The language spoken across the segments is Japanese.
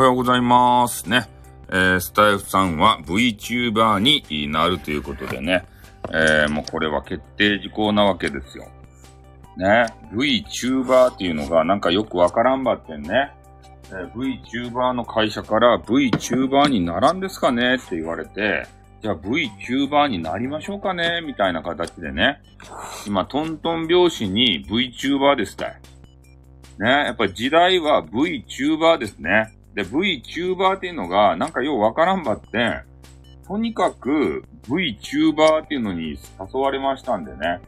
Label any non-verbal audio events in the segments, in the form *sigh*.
おはようございます。ね。えー、スタイフさんは VTuber になるということでね。えー、もうこれは決定事項なわけですよ。ね。VTuber っていうのがなんかよくわからんばってんね。えー、VTuber の会社から VTuber にならんですかね？って言われて、じゃあ VTuber になりましょうかね？みたいな形でね。今、トントン拍子に VTuber ですたい。ね、やっぱり時代は VTuber ですね。で、VTuber っていうのが、なんかようわからんばって、とにかく VTuber っていうのに誘われましたんでね。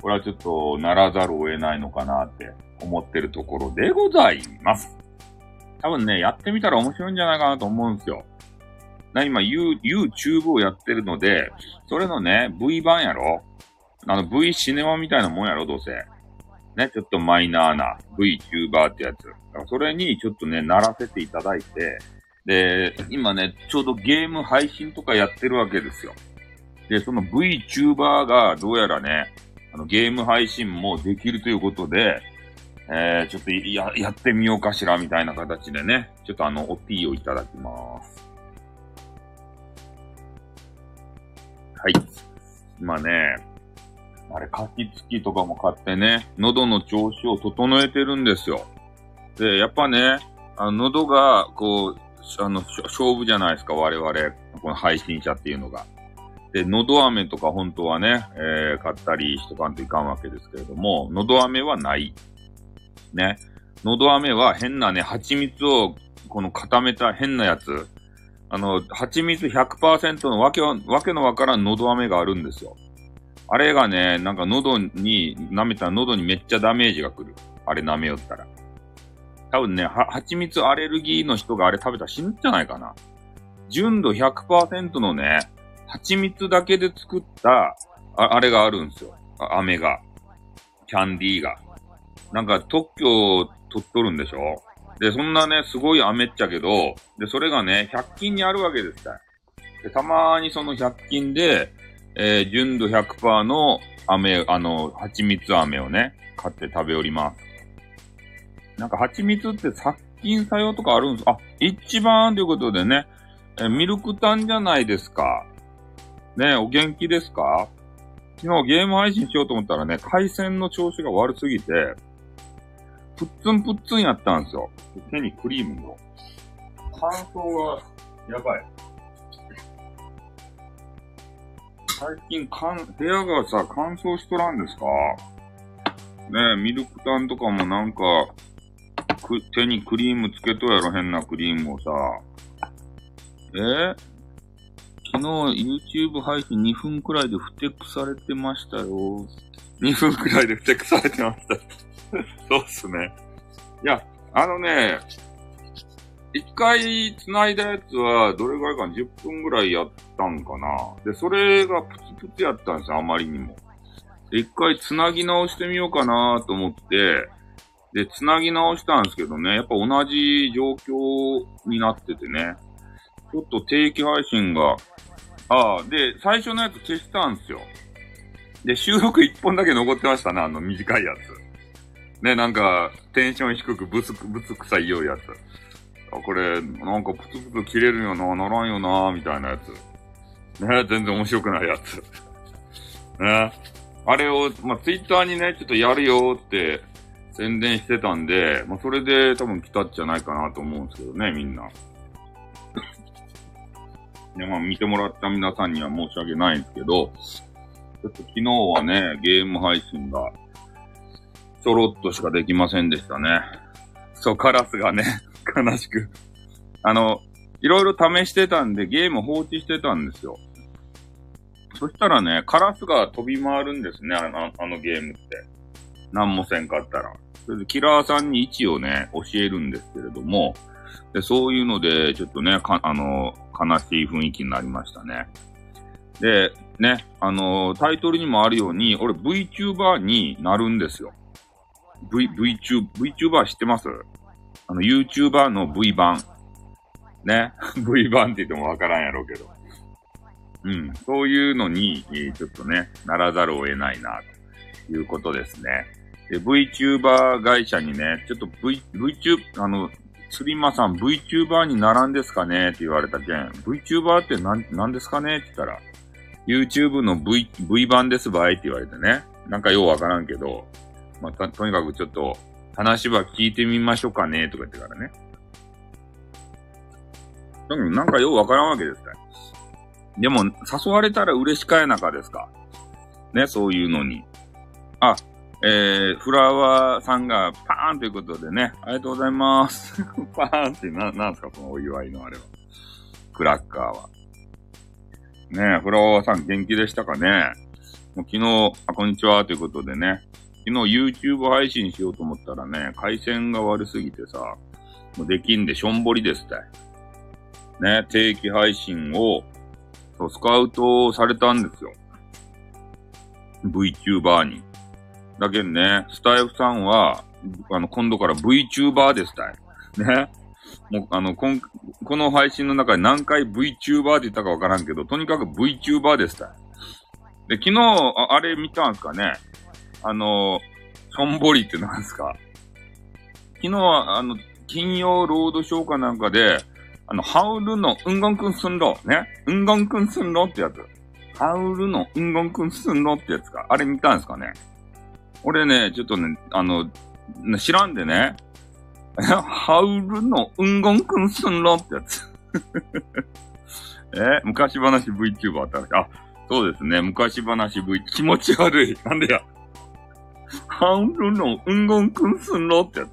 これはちょっとならざるを得ないのかなって思ってるところでございます。多分ね、やってみたら面白いんじゃないかなと思うんですよ。な、今、You、YouTube をやってるので、それのね、V 版やろあの V シネマみたいなもんやろどうせ。ね、ちょっとマイナーな VTuber ってやつ。それにちょっとね、慣らせていただいて、で、今ね、ちょうどゲーム配信とかやってるわけですよ。で、その VTuber がどうやらね、あのゲーム配信もできるということで、えー、ちょっとや、やってみようかしらみたいな形でね、ちょっとあの、お P をいただきます。はい。今ね、あれ、加湿器とかも買ってね、喉の調子を整えてるんですよ。で、やっぱね、あの喉が、こう、あの、勝負じゃないですか、我々、この配信者っていうのが。で、喉飴とか本当はね、えー、買ったりしとかんといかんわけですけれども、喉飴はない。ね。喉飴は変なね、蜂蜜を、この固めた変なやつ。あの、蜂蜜100%のわけは、わけのわからん喉飴があるんですよ。あれがね、なんか喉に、舐めたら喉にめっちゃダメージが来る。あれ舐めよったら。多分ね、は、蜂蜜アレルギーの人があれ食べたら死ぬんじゃないかな。純度100%のね、蜂蜜だけで作った、ああれがあるんですよ。あ飴が。キャンディーが。なんか特許を取っとるんでしょで、そんなね、すごい飴っちゃけど、で、それがね、100均にあるわけですよ。で、たまーにその100均で、えー、純度100%の飴、あの、蜂蜜飴をね、買って食べおります。なんか蜂蜜って殺菌作用とかあるんですあ、一番ということでね、えミルクタンじゃないですか。ねお元気ですか？昨日ゲーム配信しようと思ったらね、回線の調子が悪すぎて、プッツンプッツンやったんですよ。手にクリームを。乾燥がやばい。最近かん、部屋がさ、乾燥しとらんですか？ねえ、ミルクタンとかもなんか、く、手にクリームつけとやろ、変なクリームをさ。え？昨日 YouTube 配信2分くらいでふてくされてましたよ。2分くらいでふてくされてました。*laughs* そうっすね。いや、あのね、一回繋いだやつは、どれぐらいか ?10 分ぐらいやったんかなで、それがプツプツやったんですよ、あまりにも。で、一回繋ぎ直してみようかなと思って、で、繋ぎ直したんですけどね、やっぱ同じ状況になっててね、ちょっと定期配信が、ああ、で、最初のやつ消したんですよ。で、収録1本だけ残ってましたね、あの短いやつ。ね、なんか、テンション低くブツく、ブツくさいようやつ。あ、これ、なんかプツプツ切れるよな、ならんよな、みたいなやつ。ね、全然面白くないやつ。*laughs* ね。あれを、まあ、ツイッターにね、ちょっとやるよって宣伝してたんで、まあ、それで多分来たんじゃないかなと思うんですけどね、みんな。*laughs* で、まあ、見てもらった皆さんには申し訳ないんですけど、ちょっと昨日はね、ゲーム配信が、ちょろっとしかできませんでしたね。そう、カラスがね、悲しく。あの、いろいろ試してたんで、ゲーム放置してたんですよ。そしたらね、カラスが飛び回るんですね、あのあのゲームって。何もせんかったら。それで、キラーさんに位置をね、教えるんですけれども、でそういうので、ちょっとね、か、あの、悲しい雰囲気になりましたね。で、ね、あの、タイトルにもあるように、俺 VTuber になるんですよ。V、VTuber、VTuber 知ってます？あの、YouTuber の V 版。ね。*laughs* V 版って言ってもわからんやろうけど。うん。そういうのに、ちょっとね、ならざるを得ないな、ということですね。で、VTuber 会社にね、ちょっと V、VTube、あの、スリマさん VTuber にならんですかねって言われたけん。VTuber って何、何ですかねって言ったら、YouTube の V、V 版ですばいって言われてね。なんかようわからんけど、まあ、とにかくちょっと、話は聞いてみましょうかねとか言ってからね。でもなんかようわからんわけですね。でも、誘われたら嬉しかやなかですか？ね、そういうのに。あ、えー、フラワーさんがパーンということでね、ありがとうございます。*laughs* パーンってな、なんすか、このお祝いのあれは。クラッカーは。ねフラワーさん元気でしたかね？もう昨日、あ、こんにちはということでね、昨日 YouTube 配信しようと思ったらね、回線が悪すぎてさ、もうできんでしょんぼりですって。ね、定期配信を、そう、スカウトされたんですよ。VTuber に。だけどね、スタイフさんは、あの、今度から VTuber ですたい。ね。もう、あの、こん、この配信の中で何回 VTuber って言ったかわからんけど、とにかく VTuber ですたい。で、昨日、ああれ見たんすかねあの、しょんぼりって何ですか？昨日は、あの、金曜ロードショーかなんかで、あの、ハウルのうんごんくんすんろ、ね。うんごんくんすんろってやつ。ハウルのうんごんくんすんろってやつか。あれ見たんですかね？俺ね、ちょっとね、あの、知らんでね。*laughs* ハウルのうんごんくんすんろってやつ。*laughs* え？昔話 VTuber あったら、あ、そうですね。昔話 V、気持ち悪い。なんでや？ハウルのうんごんくんすんろってやつ。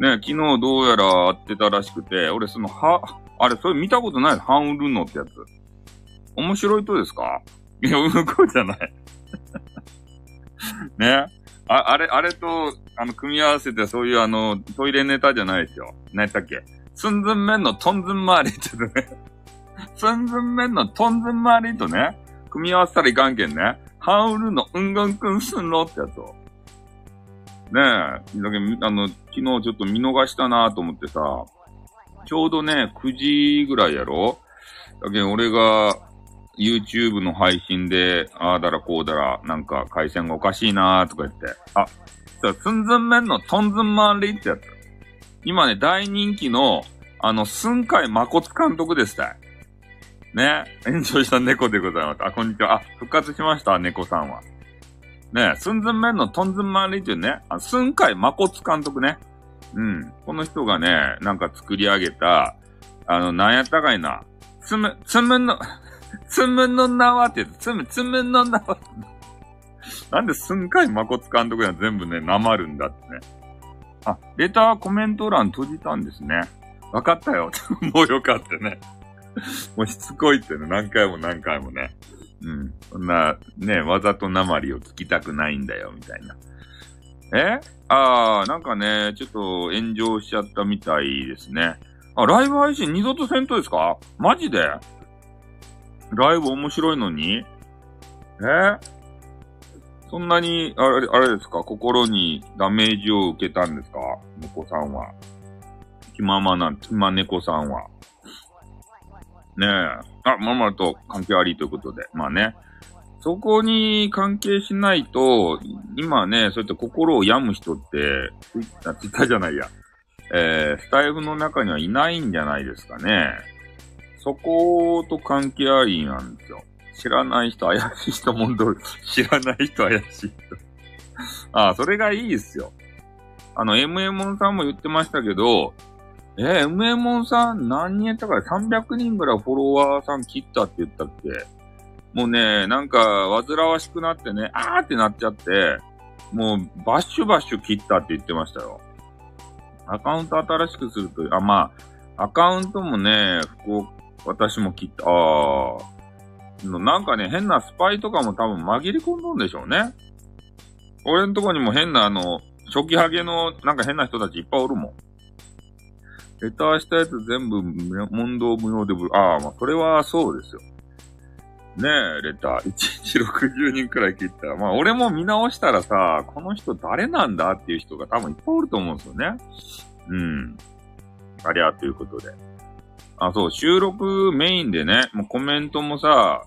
ね、昨日どうやら会ってたらしくて、俺その、は、あれ、それ見たことない？ハウルのってやつ。面白い人ですか？いや、うんこじゃない。*laughs* ね。あ、あれ、あれと、あの、組み合わせてそういうあの、トイレネタじゃないですよ。何やったっけ？すんずん麺のトンズン周りってね。*laughs* すんずん麺のトンズン周りとね、組み合わせたらいかんけんね。ハウルのうんがんくんすんろってやつを。ねえ。だけど、あの、昨日ちょっと見逃したなと思ってさ、ちょうどね、9時ぐらいやろだけど俺が YouTube の配信で、ああだらこうだら、なんか回線がおかしいなーとか言って、あ、すんずんめんのトンズンマンリってやつ。今ね、大人気の、あの、すんかいまこつ監督ですたい。ね、炎上した猫でございます。あ、こんにちは。あ、復活しました、猫さんは。ね、すんずんめんのトンズンマンリっていうね、あすんかいまこつ監督ね。うん。この人がね、なんか作り上げた、あの、なんやったかいな。つむ、つむの、*laughs* つむの縄って言うつむ、つむの縄 *laughs* なんですんかいまこつ監督が全部ね、なまるんだってね。あ、レターコメント欄閉じたんですね。わかったよ。*laughs* もうよかったね。*laughs* もうしつこいってね、何回も何回もね。うん。そんな、ね、わざと鉛を聞きたくないんだよ、みたいな。え？あー、なんかね、ちょっと炎上しちゃったみたいですね。あ、ライブ配信二度とせんとですか？マジで？ライブ面白いのに？え？そんなに、あれ、あれですか？心にダメージを受けたんですか？猫さんは。気ままな、気ま猫さんは。ねえ。あ、まるまると関係ありということで。まあね。そこに関係しないと、今ね、そうやって心を病む人って、ツイッター、ツイッターじゃないや。えー、スタイフの中にはいないんじゃないですかね。そこと関係ありなんですよ。知らない人、怪しい人もんどる。知らない人、怪しい人。あ、それがいいっすよ。あの、MM さんも言ってましたけど、えー、MM さん何人やったか300人ぐらいフォロワーさん切ったって言ったっけ？もうね、なんか、煩わしくなってね、あーってなっちゃって、もう、バッシュバッシュ切ったって言ってましたよ。アカウント新しくすると、あ、まあ、アカウントもね、福岡私も切った。ああ。なんかね、変なスパイとかも多分紛れ込んどんでしょうね。俺んとこにも変なあの、初期ハゲのなんか変な人たちいっぱいおるもん。レターしたやつ全部問答無用でぶ。ああ、まあ、それはそうですよ。ねえ、レター。*laughs* 1日60人くらい切ったら。まあ、俺も見直したらさ、この人誰なんだっていう人が多分いっぱいおると思うんですよね。うん。ありゃ、ということで。あ、そう、収録メインでね、もうコメントもさ、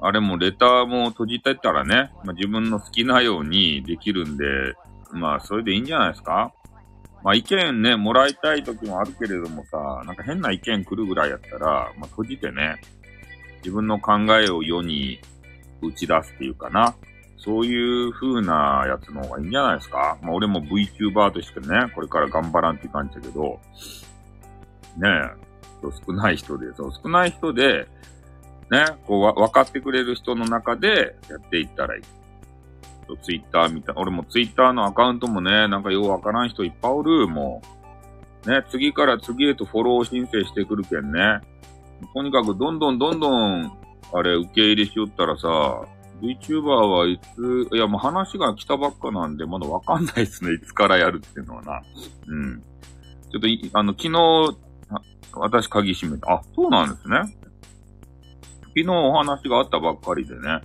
あれもレターも閉じてったらね、まあ、自分の好きなようにできるんで、まあ、それでいいんじゃないですか？まあ意見ね、もらいたい時もあるけれどもさ、なんか変な意見来るぐらいやったら、まあ閉じてね、自分の考えを世に打ち出すっていうかな。そういう風なやつの方がいいんじゃないですかまあ俺も VTuber としてね、これから頑張らんって感じだけど、ねえ、少ない人で、そう、少ない人で、ね、こうわ、分かってくれる人の中でやっていったらいい。とツイッターみたい。俺もツイッターのアカウントもね、なんかようわからん人いっぱいおる、もう。ね、次から次へとフォロー申請してくるけんね。とにかくどんどんどんどん、あれ、受け入れしよったらさ、VTuber はいつ、いやもう話が来たばっかなんで、まだわかんないっすね。いつからやるっていうのはな。うん。ちょっとあの、昨日、私鍵閉めた。あ、そうなんですね。昨日お話があったばっかりでね。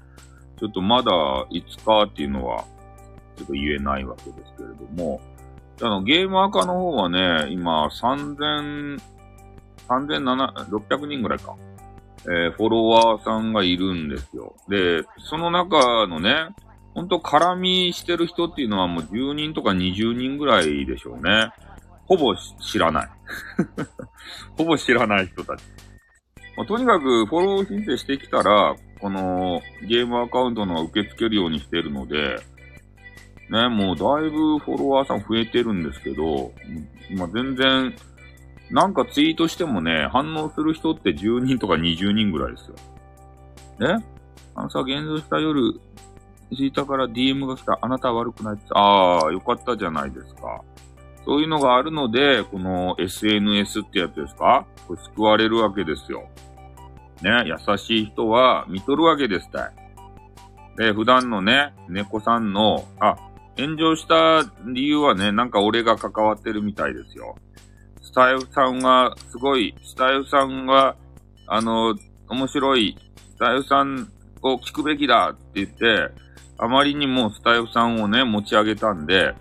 ちょっとまだいつかっていうのは、ちょっと言えないわけですけれども、あの、ゲームアカの方はね、今、3000、3700人ぐらいか。えー、フォロワーさんがいるんですよ。で、その中のね、ほんと絡みしてる人っていうのはもう10人とか20人ぐらいでしょうね。ほぼ知らない。*laughs* ほぼ知らない人たち。まあ、とにかくフォロー申請してきたら、このゲームアカウントの受け付けるようにしてるので、ね、もうだいぶフォロワーさん増えてるんですけど、ま、全然、なんかツイートしてもね、反応する人って10人とか20人ぐらいですよ。ね？あのさ、現像した夜、ツイッターから DM が来た。あなた悪くないです。ああ、よかったじゃないですか。そういうのがあるので、この SNS ってやつですか？これ救われるわけですよ。ね、優しい人は見とるわけですたい。で、普段のね、猫さんの、あ、炎上した理由はね、なんか俺が関わってるみたいですよ。スタイフさんが、すごい、スタイフさんが、あの、面白い、スタイフさんを聞くべきだって言って、あまりにもスタイフさんをね、持ち上げたんで、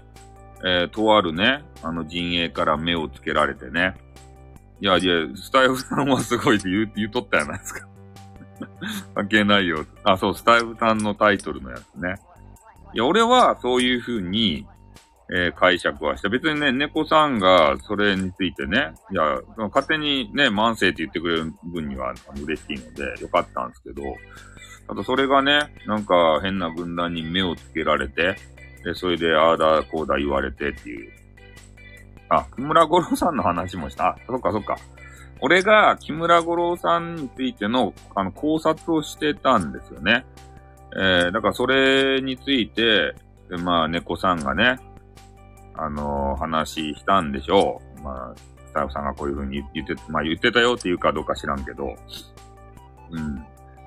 えー、とあるね、あの陣営から目をつけられてね、いやいや、スタイフさんはすごいって言う、言うとったやないですか。*laughs* 関係ないよ。あ、そう、スタイフさんのタイトルのやつね。いや、俺はそういう風に、えー、解釈はした。別にね、猫さんがそれについてね、いや、勝手にね、慢性って言ってくれる分には嬉しいので、よかったんですけど、あとそれがね、なんか変な軍団に目をつけられて、で、それでああだこうだ言われてっていう、あ、木村五郎さんの話もした？あ、そっかそっか。俺が木村五郎さんについての、あの、考察をしてたんですよね。えー、だからそれについて、まあ、猫さんがね、あのー、話したんでしょう。まあ、スタッフさんがこういう風に言って、まあ言ってたよっていうかどうか知らんけど、うん。で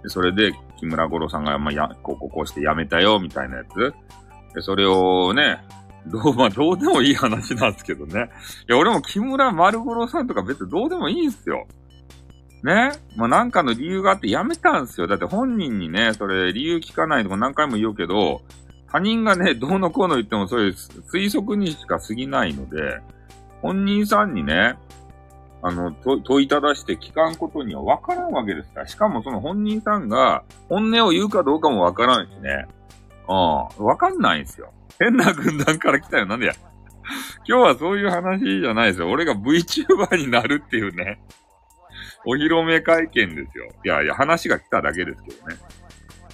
それで、木村五郎さんが、まあ、や、こう、こう、こうしてやめたよ、みたいなやつ。で、それをね、どう、まあ、どうでもいい話なんですけどね。いや、俺も木村丸五郎さんとか別にどうでもいいんすよ。ね？まあ、なんかの理由があってやめたんすよ。だって本人にね、それ理由聞かないとか何回も言うけど、他人がね、どうのこうの言ってもそういう推測にしか過ぎないので、本人さんにね、あの、問いただして聞かんことには分からんわけですから。しかもその本人さんが本音を言うかどうかも分からんしね。うん、分かんないんすよ。変な軍団から来たよ。なんでや。今日はそういう話じゃないですよ。俺が VTuber になるっていうね。お披露目会見ですよ。いやいや、話が来ただけですけどね。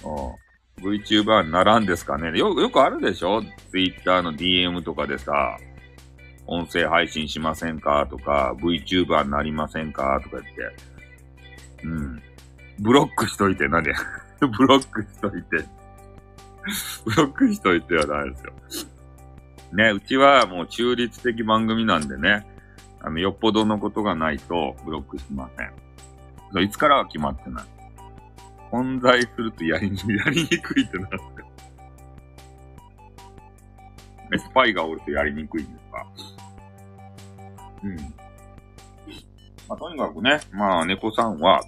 うん。VTuber にならんですかね。よ、よくあるでしょ ?Twitter の DM とかでさ、音声配信しませんかとか、VTuber になりませんかとか言って。うん。ブロックしといて、なんで *laughs* ブロックしといて。ブロックしといてはダメですよ。ね、うちはもう中立的番組なんでね、あの、よっぽどのことがないとブロックしません。そいつからは決まってない。混在するとやりに、やりにくいってなんですかスパイがおるとやりにくいんですかうん。まあ、とにかくね、まあ、猫さんは、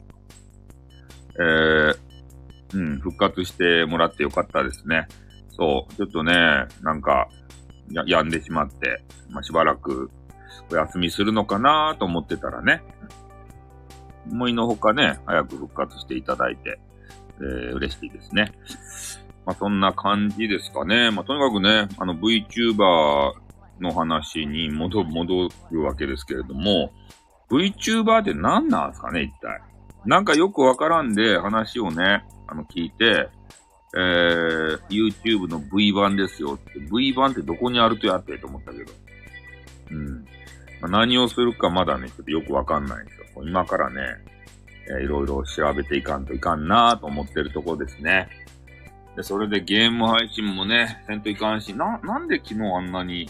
えー、うん、復活してもらってよかったですね。そう、ちょっとね、なんか、や、病んでしまって、まあ、しばらくお休みするのかなと思ってたらね、思いのほかね、早く復活していただいて、えー、嬉しいですね。まあ、そんな感じですかね。まあ、とにかくね、あの VTuber の話に戻戻るわけですけれども、VTuber って何なんですかね、一体。なんかよくわからんで話をね、あの、聞いて、えー、YouTube の V 版ですよって、V 版ってどこにあるとやってと思ったけど。うん。まあ、何をするかまだね、ちょっとよくわかんないんですよ。今からね、えー、いろいろ調べていかんといかんなと思ってるとこですね。で、それでゲーム配信もね、せんといかんし、な、なんで昨日あんなに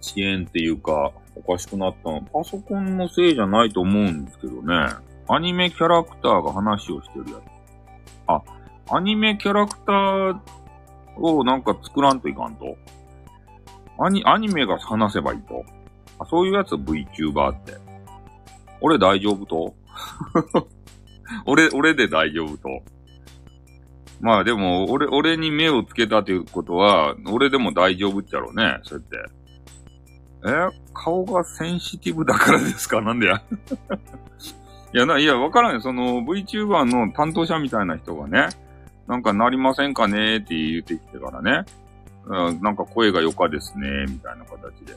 遅延っていうか、おかしくなったの？パソコンのせいじゃないと思うんですけどね。アニメキャラクターが話をしてるやつ。あ、アニメキャラクターをなんか作らんといかんと。アニ、アニメが話せばいいと。あそういうやつ VTuber って。俺大丈夫と？*laughs* 俺、俺で大丈夫と。まあでも、俺、俺に目をつけたということは、俺でも大丈夫っちゃろうね、そうやって。え顔がセンシティブだからですか？なんでやいや、な、いや、わからんよその VTuber の担当者みたいな人がね、なんかなりませんかねって言ってきてからね、うん、なんか声が良かですね、みたいな形で。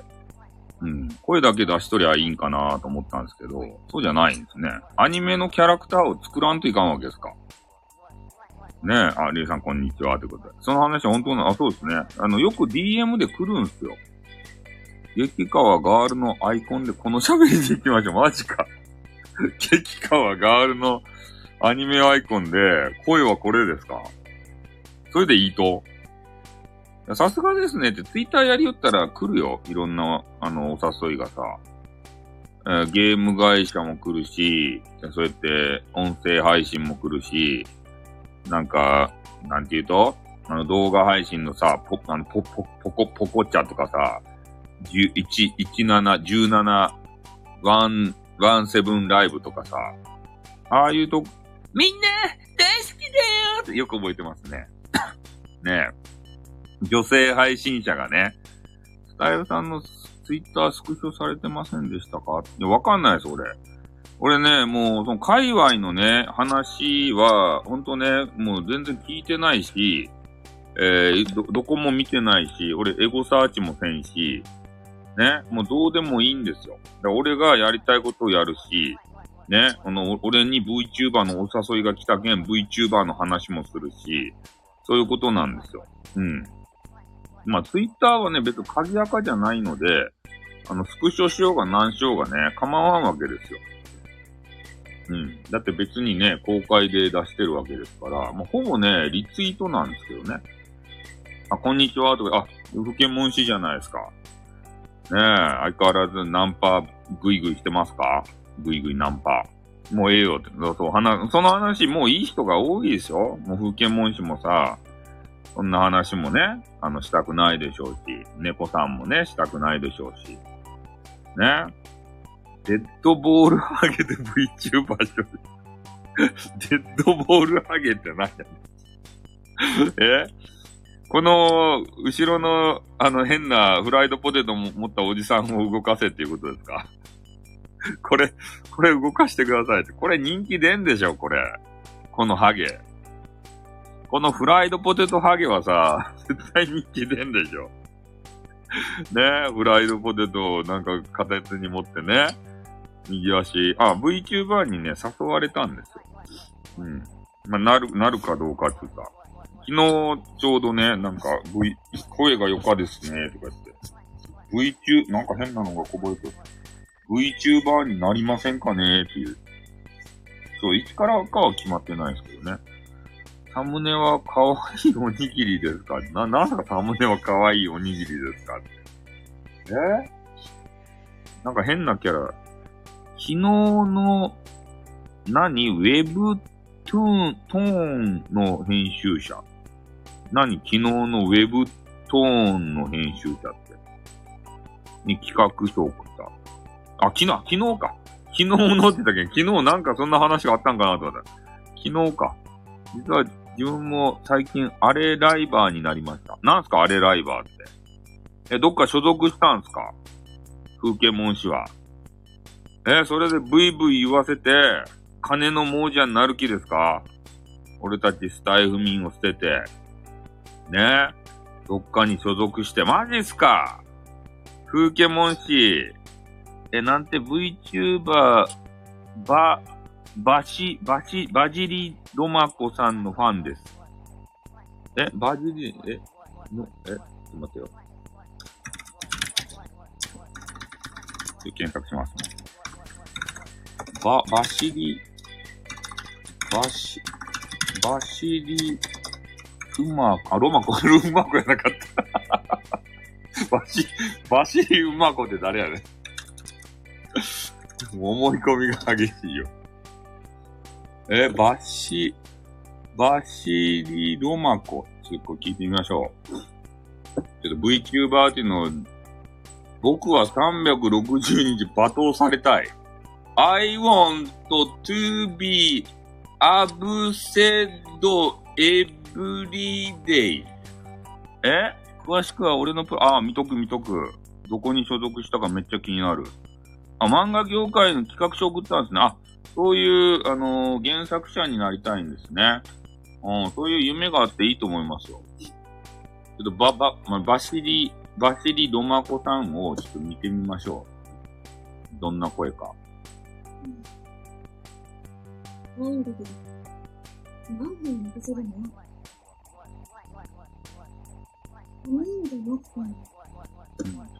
うん。声だけ出しとりゃいいんかなと思ったんですけど、そうじゃないんですね。アニメのキャラクターを作らんといかんわけですか。ねえ、あ、リュウさんこんにちはってことで。その話本当な、あ、そうですね。あの、よく DM で来るんすよ。激川ガールのアイコンでこの喋りで行きましょう。マジか。*laughs* 激川ガールのアニメアイコンで、声はこれですか？それでいいとさすがですねってツイッターやりよったら来るよ。いろんな、あの、お誘いがさ。えー、ゲーム会社も来るし、そうやって音声配信も来るし、なんか、なんて言うと？あの動画配信のさ、ポ、あの、ポ、ポ、ポコ、ポコチャとかさ、117、17、ワン、ワンセブンライブとかさ、ああいうと、みんな大好きだよってよく覚えてますね。*coughs* ねえ。女性配信者がね、スタイルさんのツイッタースクショされてませんでしたか？いや、わかんないです、俺。俺ね、もう、その、界隈のね、話は、ほんとね、もう全然聞いてないし、えー、ど、どこも見てないし、俺、エゴサーチもせんし、ね、もうどうでもいいんですよ。俺がやりたいことをやるし、ね、あの、俺に VTuber のお誘いが来たけん VTuber の話もするし、そういうことなんですよ。うん。まあ、Twitter はね、別に鍵垢じゃないので、あの、スクショしようが何しようがね、構わんわけですよ。うん。だって別にね、公開で出してるわけですから、まあ、ほぼね、リツイートなんですけどね。あ、こんにちは、とか、あ、福建門市じゃないですか。ねえ、相変わらずナンパグイグイしてますか？グイグイナンパ。もうええよって。そうそう、話、その話もういい人が多いでしょ？もう風景文氏もさ、そんな話もね、あの、したくないでしょうし、猫さんもね、したくないでしょうし。ね。デッドボールハゲで VTuber しよデッドボールハゲって何やねん。え？この、後ろの、あの変なフライドポテトも持ったおじさんを動かせっていうことですか？*laughs* これ、これ動かしてくださいって。これ人気出んでしょ、これ。このハゲ。このフライドポテトハゲはさ、*laughs* 絶対人気出んでしょ。ねフライドポテトをなんか片手に持ってね、右足、あ、VTuber にね、誘われたんですよ。うん。まあ、なる、なるかどうかって言った。昨日、ちょうどね、なんか、V、声が良かですね、とか言って。VTuber、なんか変なのがこぼれてる。VTuber になりませんかねっていう。そう、いつからかは決まってないですけどね。サムネは可愛いおにぎりですか？な、なんかサムネは可愛いおにぎりですか？え？なんか変なキャラ。昨日の、何？ウェブトーン、トーンの編集者。何？昨日のウェブトーンの編集者って。に企画書を送った。あ、昨日、昨日か。昨日のって言ったけ、昨日なんかそんな話があったんかなと思った。昨日か。実は自分も最近アレライバーになりました。なんすか？アレライバーって。え、どっか所属したんすか？風景文氏は。え、それでブイブイ言わせて、金の亡者になる気ですか？俺たちスタイフ民を捨てて。ねどっかに所属して、マジっすか風景モン氏、え、なんて VTuber、ば、ばし、ばし、バジリロマコさんのファンです。え、バジリ、え、の、え、ちょっと待ってよ。検索しますね。ば、バシリ、バシ、バシリ、うま、あ、ロマコ、うまこやなかった。バシ、バシリうまこって誰やねん。思い込みが激しいよ。え、バシ、バシリロマコ。ちょっと聞いてみましょう。ちょっと VTuber っていうのを、僕は360日罵倒されたい。I want to be absent every day. え？詳しくは俺のプ、あ、見とく見とく。どこに所属したかめっちゃ気になる。あ、漫画業界の企画書送ったんですね。あ、そういう、あのー、原作者になりたいんですね。うん、そういう夢があっていいと思いますよ。ちょっとば、ば、まあ、バシリ、バシリロマコさんをちょっと見てみましょう。どんな声か。ないんだけど。何分残せる何で待って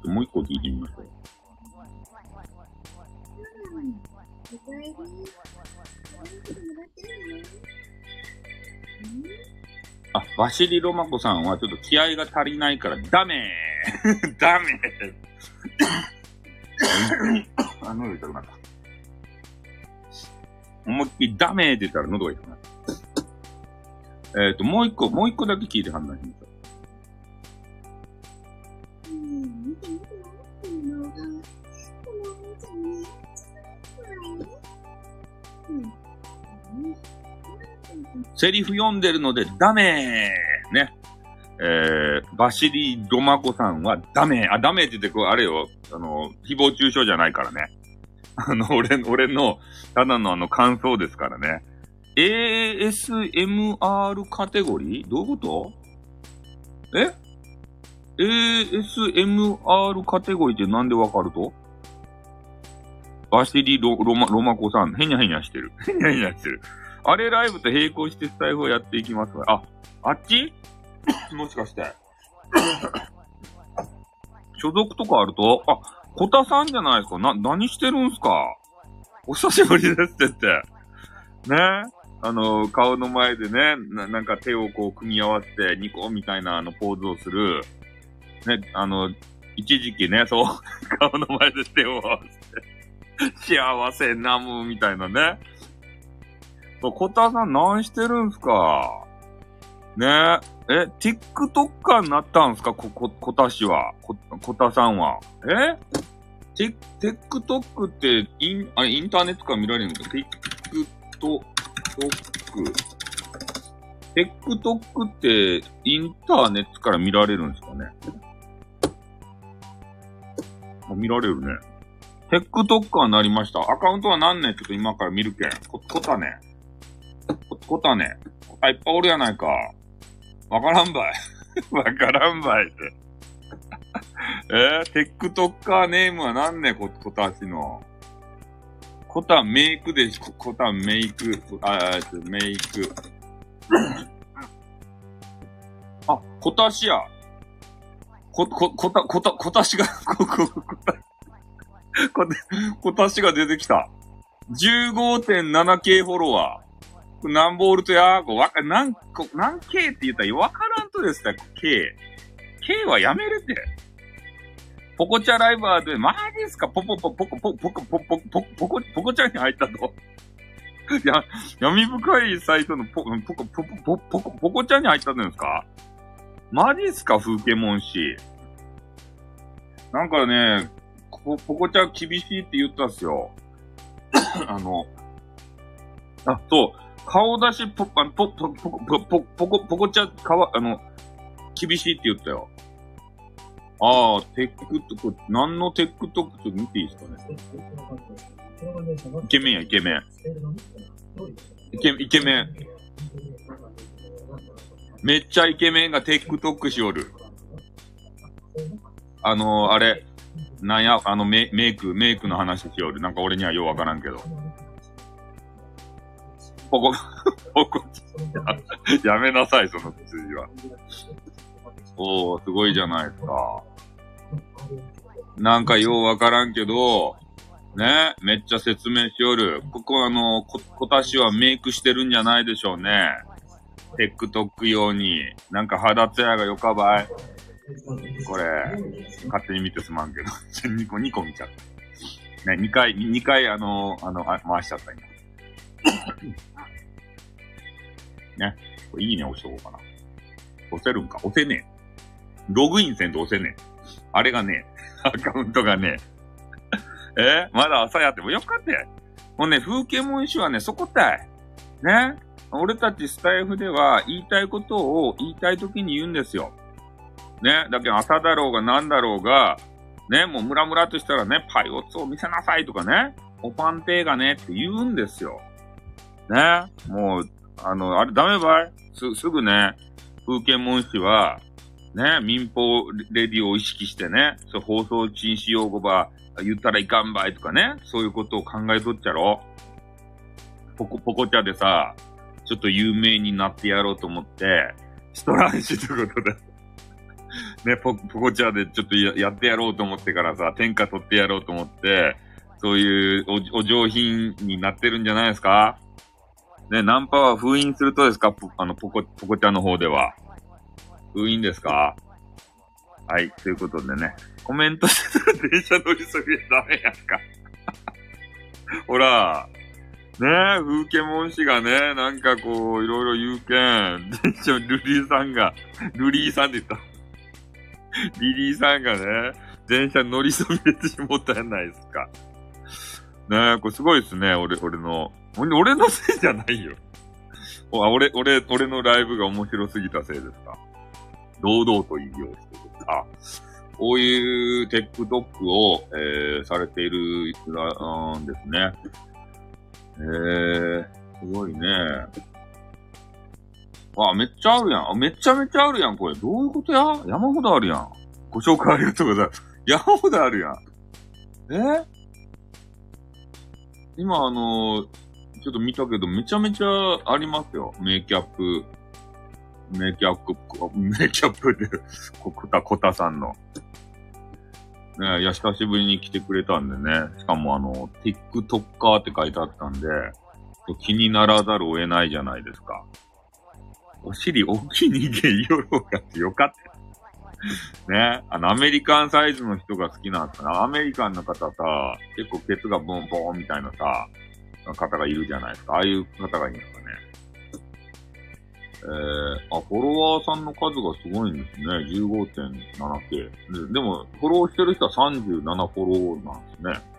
うん、もう一個聞いてみましょう。あ、バシリロマコさんはちょっと気合が足りないからダメー *laughs* ダメあ、喉痛くなった。思いっきりダメーって言ったら喉が痛くなった。えっ、ー、と、もう一個、もう一個だけ聞いて判断しましょう。セリフ読んでるのでダメーね。えー、バシリ・ドマコさんはダメー。あ、ダメーって言って、こう、あれよ。あの、誹謗中傷じゃないからね。*laughs* あの、俺、俺の、ただのあの、感想ですからね。ASMR カテゴリー？どういうこと？え ?ASMR カテゴリーってなんでわかると？バシリロロマ、ロマコさん、へにゃへにゃしてる。*laughs* へにゃへにゃしてる。あれライブと並行してスタイフをやっていきますわ。あ、あっち？*laughs* もしかして。所属とかあると、あ、コタさんじゃないですか。な、何してるんすか？お久しぶりですって言って。ね？あの、顔の前でね、ななんか手をこう組み合わせて、ニコみたいなあのポーズをする。ね、あの、一時期ね、そう、顔の前で手を合わせて、幸せなむみたいなね。そう、コタさん何してるんすか？ねえ、え TikToker になったんすか？こ、こ、コタ氏は。こ、コタさんは。え？テ ?TikTok ってイン、あれ、インターネットから見られるんですか ?TikTok。TikTok ってインターネットから見られるんですかね？見られるね。TikToker になりました。アカウントは何年ちょっと今から見るけん。こ、コタね。こ、こたね。あ、いっぱいおるやないか。わからんばい。*laughs* わからんばいって。*laughs* えー、テックトッカーネームは何ねこ、こたしの。こたメイクでし、こ、こたメイク、あ、メイク。*coughs* あ、こたしや。こ、こ、こた、こた、こたしが、*laughs* こ、こ、こた、こ、こたしが出てきた。15.7K フォロワー。何ボールとやーこ、わか、何個、何 K って言ったらわからんとですか K。K はやめるって。ポコチャライバーで、マジですか？ポポポポコポポコポポポポコ、ポコチャに入ったと。*laughs* や、闇深いサイトのポ、ポコ、ポコ、ポコ、ポコ、ポコチャに入ったんですか？マジっすか？風景もんし。なんかね、ポ、ポコチャ厳しいって言ったっすよ。*coughs* あの、あ、そう。顔出しポ、あポ、ポ、ポ、ポ、ポ、ポコ、ポコちゃ、かわ、あの、厳しいって言ったよ。ああ、テックとこ、何のテックと、ちょっと見ていいですかね。イケメンや、イケメン。イケイケメン。めっちゃイケメンがテックトックしおる。あのー、あれ、なんや、あのメ、メイク、メイクの話しよる。なんか俺にはようわからんけど。ポコ、*laughs* ポコ、やめなさい、その数字は。おー、すごいじゃないですか。なんかようわからんけど、ね、めっちゃ説明しよる。ここあの、こ、今年はメイクしてるんじゃないでしょうね。TikTok 用に。なんか肌ツヤがよかばい。これ、勝手に見てすまんけど。2個、2個見ちゃった。ね、2回、2回あの、あの、あ回しちゃった今。ね。これいいね押しとこうかな。押せるんか？押せねえ。ログインせんと押せねえ。あれがねえ。*laughs* アカウントがねえ。*laughs* え？まだ朝やってもよかったよ。もうね、風景文書はね、そこたい。ね？俺たちスタイフでは言いたいことを言いたい時に言うんですよ。ね？だけど朝だろうが何だろうが、ね、もうムラムラとしたらね、パイオツを見せなさいとかね、おパンテーがねって言うんですよ。ね？もう、あの、あれダメばい？す、すぐね、風景文氏は、ね、民放レディオを意識してね、そう放送禁止用語ば言ったらいかんばいとかね、そういうことを考えとっちゃろ。ポコ、ポコ茶でさ、ちょっと有名になってやろうと思って、ストランシってことで。*laughs* ね、ポ、ポコチャでちょっとややってやろうと思ってからさ、天下取ってやろうと思って、そういうおお上品になってるんじゃないですか？ね、ナンパは封印するとですか？あの、ポコ、ポコチャの方では。封印ですか？はい、ということでね、コメントしてたら電車乗りすぎダメやんか。*laughs* ほら、ねえ、風景文氏がね、なんかこう、いろいろ言うけん、*laughs* 電車、ルリーさんが、ルリーさんって言った。*laughs* リリーさんがね、電車乗りそびれてしもったやないですか。ねえ、これすごいですね、俺、俺の。俺のせいじゃないよ。俺、俺、俺のライブが面白すぎたせいですか？堂々と言いようしてる。あ、こういう TikTok を、えー、されている、うんですね。えー、すごいね。あ、めっちゃあるやん。あめちゃめちゃあるやん、これ。どういうことや？山ほどあるやん。ご紹介ありがとうございます。山ほどあるやん。え今、あのちょっと見たけど、めちゃめちゃありますよ。メイキャップ。メイキャップ、メイキャップで、ここた、こたさんの。ねいや、久しぶりに来てくれたんでね。しかもあの、TikToker って書いてあったんで、気にならざるを得ないじゃないですか。お尻大きい人間よろうがってよかった。ね。あの、アメリカンサイズの人が好きなんすかな。アメリカンの方さ、結構ケツがボンボンみたいなさ、方がいるじゃないですか。ああいう方がいいんですかね。えー、あ、フォロワーさんの数がすごいんですね。15.7K。でも、フォローしてる人は37フォローなんですね。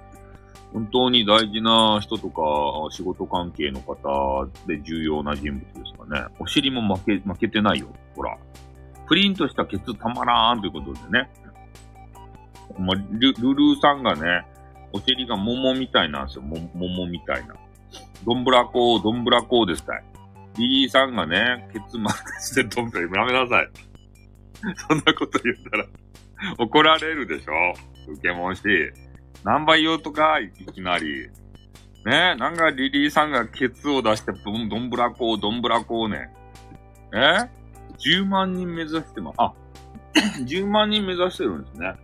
本当に大事な人とか、仕事関係の方で重要な人物ですかね。お尻も負け、負けてないよ。ほら。プリンとしたケツたまらーんということでね。まあ、ルルーさんがね、お尻が桃みたいなんですよ。も、桃みたいな。どんぶらこう、どんぶらこうですたい。リリーさんがね、ケツ丸出してどんぶら、やめなさい。そんなこと言ったら、怒られるでしょ受けもんし。何倍言うとか、いきなり。ねなんかリリーさんがケツを出して、どん、どんぶらこう、どんぶらこうね。え ?10 万人目指してます。あ、10万人目指してるんですね。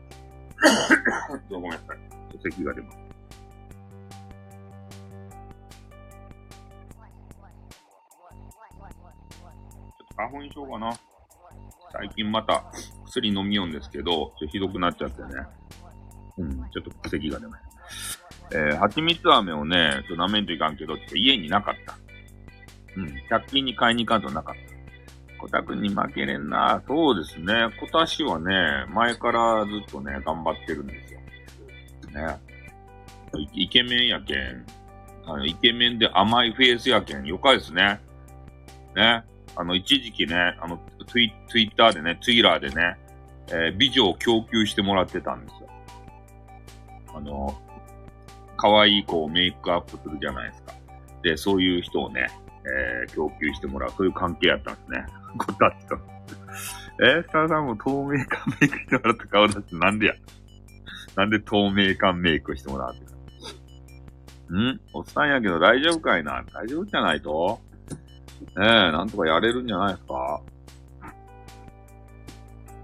*coughs* ごめんなさい。咳が出ます。ちょっと花粉症かな。最近また薬飲みようんですけど、ちょひどくなっちゃってね。うん、ちょっと咳が出ました。えー、蜂蜜飴をね、ちょっと舐めんといかんけど、ちょっと家になかった。うん、100均に買いに行かんとなかった。コタくんに負けれんな。そうですね。今年はね、前からずっとね、頑張ってるんですよ。ね。イケメンやけん。あの、イケメンで甘いフェイスやけん。よかいですね。ね。あの、一時期ね、あの、ツイツイッターでね、ツイラーでね、えー美女を供給してもらってたんですよ。あの、可愛い子をメイクアップするじゃないですか。で、そういう人をね、えー供給してもらう、そういう関係やったんですね。*laughs* こたつと。えー、スタさんも透明感メイクしてもらった顔出してなんでや？なんで透明感メイクしてもらうって。ん？おっさんやけど大丈夫かいな？大丈夫じゃないと？ねえ、なんとかやれるんじゃないですか？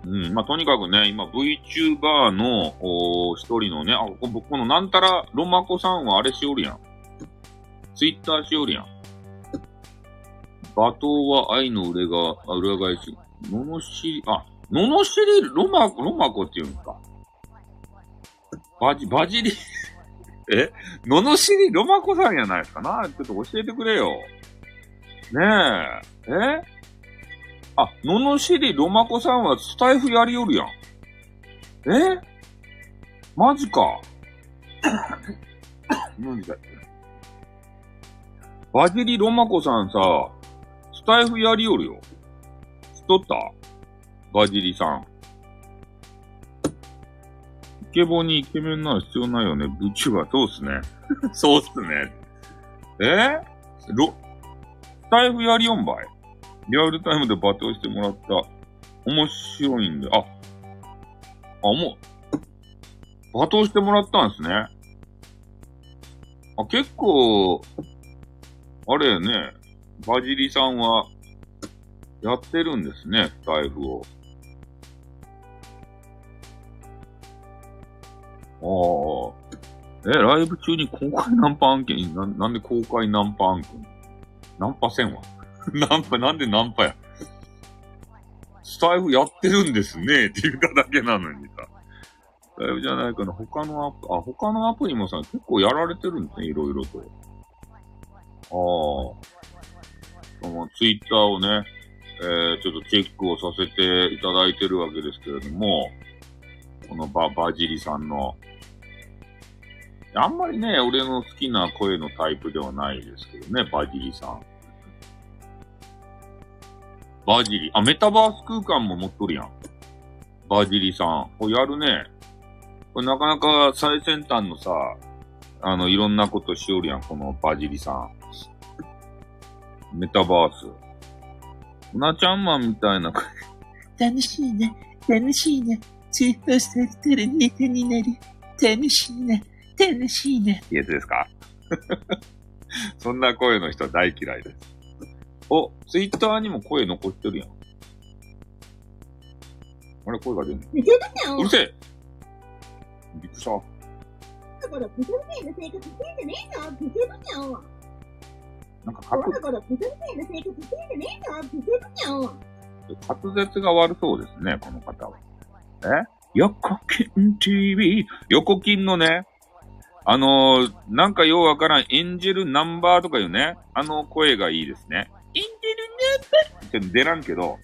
うん。まあ、とにかくね、今 VTuber の、お一人のね、あ、ここのなんたらロマコさんはあれしおるやん。ツイッターしおるやん。罵倒は愛の裏が、裏返し。ののしり、あ、ののしりロマ、ロマコっていうんか。バジ、バジリ、*laughs* え？ののしりロマコさんやないですか？なちょっと教えてくれよ。ねえ。え？あ、ののしりロマコさんはスタイフやりよるやん。え？マジか。マジか。バジリロマコさんさ、スタイフやりよるよ。知っとった？バジリさん。イケボにイケメンなら必要ないよね。ブチはそうっすね。*laughs* そうっすね。え？ロ、スタイフやりよんばい？リアルタイムで罵倒してもらった。面白いんで、あ、あ、もう、罵倒してもらったんですね。あ、結構、あれやね、バジリさんは、やってるんですね、スタイフを。ああ。え、ライブ中に公開ナンパ案件？な、なんで公開ナンパ案件？ナンパせんわ。*laughs* ナンパ、なんでナンパや？スタイフやってるんですね、*laughs* って言っただけなのにさ。スタイフじゃないかな。他のアプ、あ、他のアプリもさ、結構やられてるんですね、いろいろと。ああ。そのツイッターをね、えー、ちょっとチェックをさせていただいてるわけですけれども、このバ、バジリさんの、あんまりね、俺の好きな声のタイプではないですけどね、バジリさん。バジリ、あ、メタバース空間も持っとるやん。バジリさん。これやるね。これなかなか最先端のさ、あの、いろんなことしおるやん、このバジリさん。メタバース。うなちゃんマンみたいな、*laughs* 楽しいね。楽しいね。通報されたらネタになる。楽しいね。楽しいね。やつですか？*laughs* そんな声の人は大嫌いです。お、ツイッターにも声残してるやん。あれ、声が出んの？寝てたじゃんうるせえびっくりした。な生活してんじゃねえぞブスブじゃんなんか滑だから、ブスみたいな生活してんじゃねえぞブスブじゃん滑舌が悪そうですね、この方は。え？横金 TV。横金のね、あのー、なんかようわからん、エンジェルナンバーとかいうね、あの声がいいですね。エンジェルって出らんけど、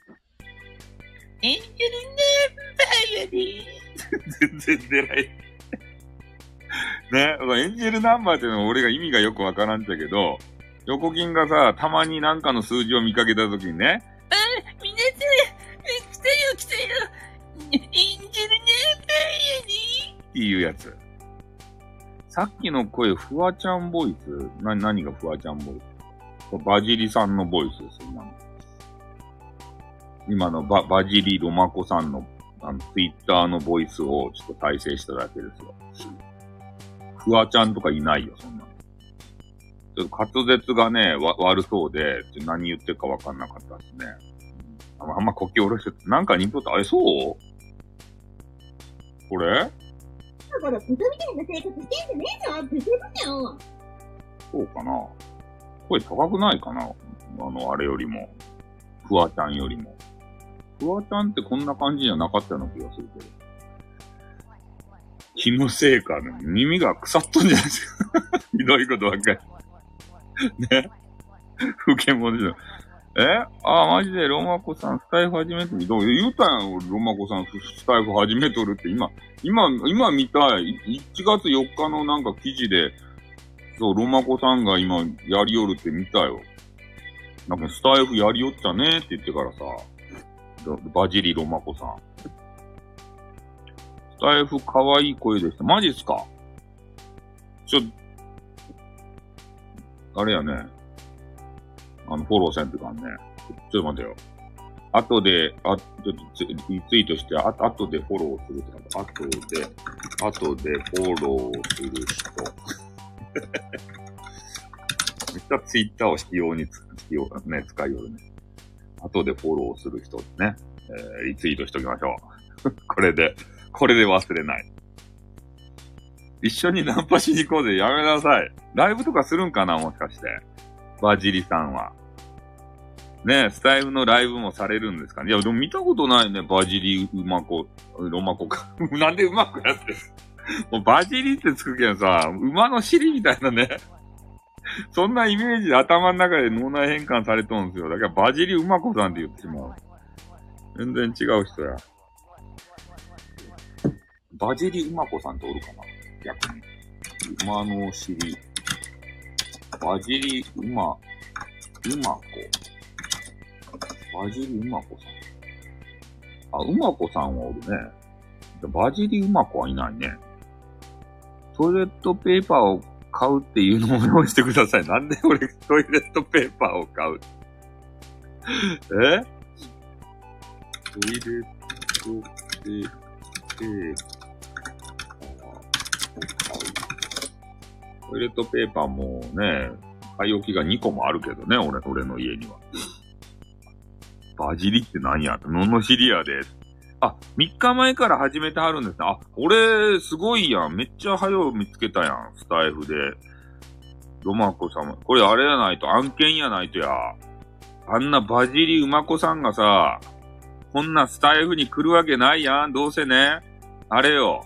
エンジェルナンバーやで。全然出ない。ね、エンジェルナンバーっていうのは俺が意味がよくわからんちゃけど、横金がさ、たまになんかの数字を見かけたときにね、あ、皆さん、来たよ来たよ。エンジェルナンバーやで。っていうやつ。さっきの声、フワちゃんボイス？な、何がフワちゃんボイス？バジリさんのボイスです、今の。今のババジリロマコさんの、あの、ツイッターのボイスをちょっと体制しただけですよ。フワちゃんとかいないよ、そんなの。ちょっと滑舌がね、わ、悪そうで、ちょ何言ってるかわかんなかったですね。あんまあんま呼吸下ろして、なんか似とった。あれ、そう？これ？だから、ブスみたいな生活してんじゃねえぞブスブじゃんそうかな声高くないかなあの、あれよりも。フワちゃんよりも。フワちゃんってこんな感じじゃなかったような気がするけど。気のせいかね。耳が腐っとんじゃないですか。*laughs* ひどいことばっかり。ね。*laughs* 不健物じゃん。え？あ、マジでロマコさんスタイフ始めてみどう？言うたやん、ロマコさんスタイフ始めとるって今、今、今見たい。1月4日のなんか記事で、そう、ロマコさんが今やりよるって見たよ。なんかスタイフやりよったねって言ってからさ、バジリロマコさん。スタイフ可愛い声でした。マジっすか？ちょ、あれやね。あの、フォローせんってかんね。ちょっと待てよ。後で、あ、ちょっとツリツイートして、あ後でフォローするってか、後で、後でフォローする人。*laughs* めっちゃツイッターを必要につ、必要、ね、使いよるね。後でフォローする人ってね。えー、リツイートしときましょう。*laughs* これで、これで忘れない。一緒にナンパしに行こうぜ。やめなさい。ライブとかするんかなもしかして。バジリさんは。ねスタイルのライブもされるんですかね？いや、でも見たことないね。バジリうまこ、ロマコか。*laughs* なんでうまくやってるもうバジリってつくけどさ、馬の尻みたいなね。そんなイメージで頭の中で脳内変換されとんですよ。だからバジリうまこさんって言ってしまう。全然違う人や。バジリうまこさんっておるかな？逆に。馬の尻。バジリうま、うまこ。バジリうまこさん。あ、うまこさんはおるね。バジリうまこはいないね。トイレットペーパーを買うっていうのを用意してください。なんで俺トイレットペーパーを買う？え？トイレットペーパーを買う。トイレットペーパーもね、買い置きが2個もあるけどね、俺、俺の家には。バジリって何やののしりやです。あ、3日前から始めてはるんですね。あ、俺、すごいやん。めっちゃ早う見つけたやん。スタイフで。ロマコ様。これあれやないと、案件やないとや。あんなバジリウマコさんがさ、こんなスタイフに来るわけないやん。どうせね。あれよ。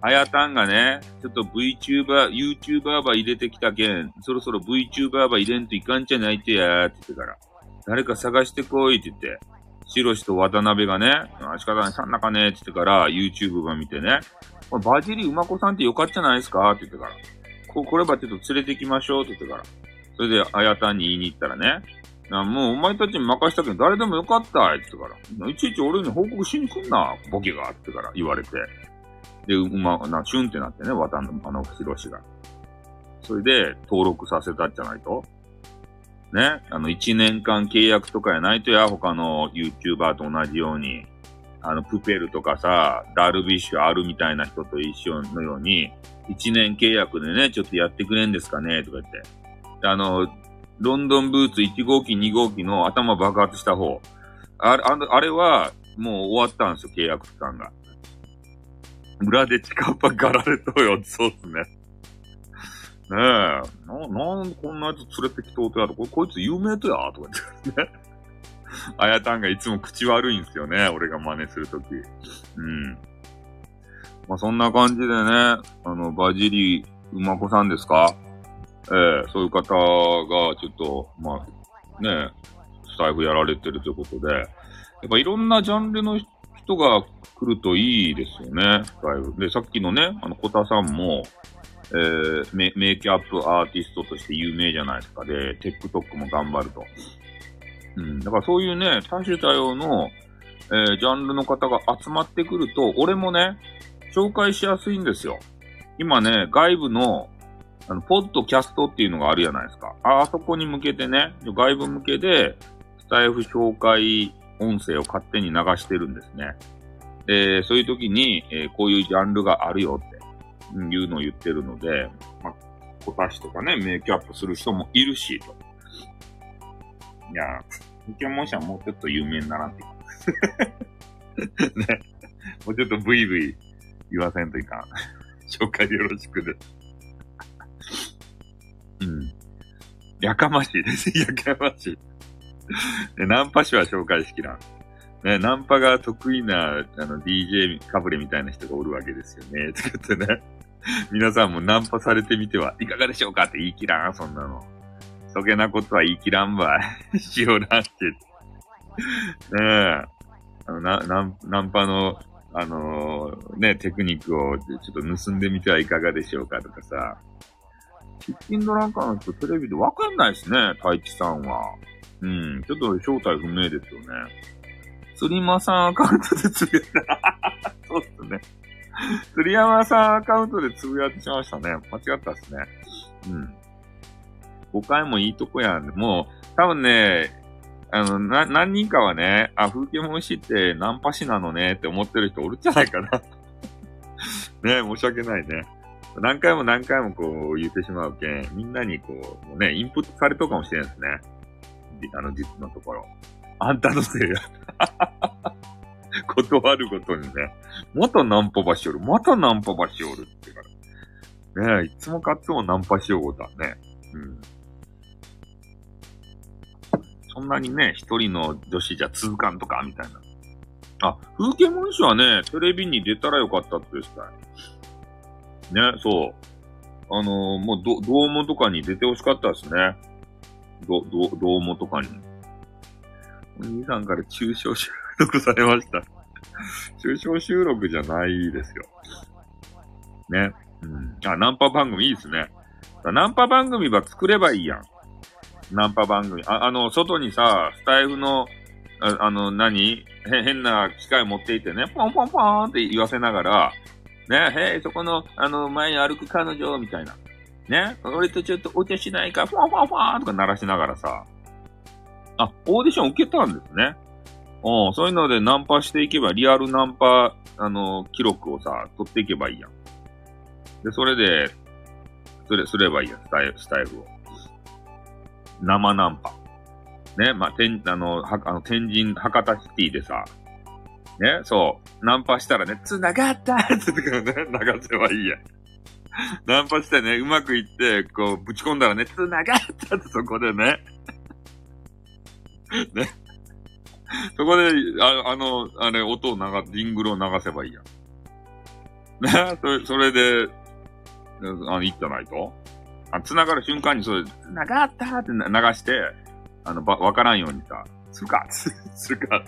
あやたんがね、ちょっと VTuber、YouTuber ば入れてきたけん、そろそろ VTuber ば入れんといかんじゃないとやーって言ってから。誰か探してこいって言って。シロシと渡辺がね、仕方ないさんなかねって言ってから、YouTube ば見てね、バジリウマコさんってよかったじゃないですかって言ってから。ここればちょっと連れて行きましょうって言ってから。それで、あやたんに言いに行ったらね、もうお前たちに任したけど誰でもよかったって言ってから。いちいち俺に報告しに来んな、ボケがってから言われて。で、うま、な、シュンってなってね、渡辺、あの、ヒロシが。それで、登録させたじゃないとね、あの、1年間契約とかやないとや、他の YouTuber と同じように、あの、プペルとかさ、ダルビッシュあるみたいな人と一緒のように、1年契約でね、ちょっとやってくれんですかねとか言って。あの、ロンドンブーツ1号機、2号機の頭爆発した方。あれ、あれは、もう終わったんですよ、契約期間が。裏で近っぱがられとよ、そうっすね。ねえ、な、なんでこんなやつ連れてきとうとやと、ここいつ有名とや、とか言ってね。*laughs* あやたんがいつも口悪いんですよね、俺が真似するとき。うん。まあ、そんな感じでね、あの、バジリうまこさんですか？ええー、そういう方が、ちょっと、まあ、ね、スタイフやられてるということで、やっぱいろんなジャンルの人が来るといいですよね、スタイフ。で、さっきのね、あの、コタさんも、えー、メイキャップアーティストとして有名じゃないですか。で、TikTok も頑張ると。うん。だからそういうね、多種多様の、えー、ジャンルの方が集まってくると、俺もね、紹介しやすいんですよ。今ね、外部の、あの、ポッドキャストっていうのがあるじゃないですか。あ、あそこに向けてね、外部向けで、スタイフ紹介音声を勝手に流してるんですね。で、そういう時に、えー、こういうジャンルがあるよいうのを言ってるので、まあ、小足しとかね、メイクアップする人もいるし、と。いや、ポケモン社もうちょっと有名にならんていかん。*laughs* ね。もうちょっとブイブイ言わせんといかん。*laughs* 紹介よろしくです。*laughs* うん。やかましいです。やかましい。ナンパ師は紹介しきらん。ね、ナンパが得意な、あの、DJ かぶれみたいな人がおるわけですよね。とかってね。皆さんもナンパされてみてはいかがでしょうかって言い切らん、そんなの。そげなことは言い切らんばい。*laughs* しおらんし。ねえ。あの、な、ナン、ナンパの、あのー、ね、テクニックをちょっと盗んでみてはいかがでしょうかとかさ。キッチンドランカーの人テレビでわかんないですね、太一さんは。うん、ちょっと正体不明ですよね。釣りまさんアカウントでつぶやいた。*laughs* そうっすね。*laughs* 釣山さんアカウントでつぶやいてしまいましたね。間違ったっすね。うん。5回もいいとこやん。もう、多分ね、あの、な、何人かはね、あ、風景文師ってナンパ師なのねって思ってる人おるんじゃないかな。*laughs* ね申し訳ないね。何回も何回もこう言ってしまうけん、みんなにこう、もうね、インプットされとうかもしれないですね。あの、実のところ。あんたのせいや。*laughs* 断るごとにね、またナンパばしおる、またナンパばしおるって言うから。ねえ、いつもかつもナンパしようことはね。うん。そんなにね、一人の女子じゃ続かんとか、みたいな。あ、風景文書はね、テレビに出たらよかったって言ってたね、そう。あのー、もう、ど、ドームとかに出てほしかったですね。ど、ど、ドームとかに。お兄さんから中小収録されました。中小収録じゃないですよ。ね。うん。あ、ナンパ番組いいですね。ナンパ番組は作ればいいやん。ナンパ番組。あ、あの、外にさ、スタイフの、ああの、何？変な機械持っていてね、ポンポンポンって言わせながら、ね、へい、そこの、あの、前に歩く彼女、みたいな。ね、俺とちょっとお茶しないか、ファンファンファンとか鳴らしながらさ、あ、オーディション受けたんですね。うん、そういうのでナンパしていけば、リアルナンパ、あの、記録をさ、取っていけばいいやん。で、それで、それ、すればいいやん、スタイル、スタイルを。生ナンパ。ね、まあ、天、あの、は、あの、天神、博多シティでさ、ね、そう、ナンパしたらね、繋がったって言ってからね、流せばいいやん。ナンパしてね、うまくいって、こう、ぶち込んだらね、繋がったってそこでね。ね。*laughs* そこで、ああの、あれ、音を流す、ジングルを流せばいいやん。ね、*laughs* それ、それで、あの、行ったないと？あ繋がる瞬間にそれ、繋がったって流して、あの、ば、わからんようにさ、するか *laughs* するか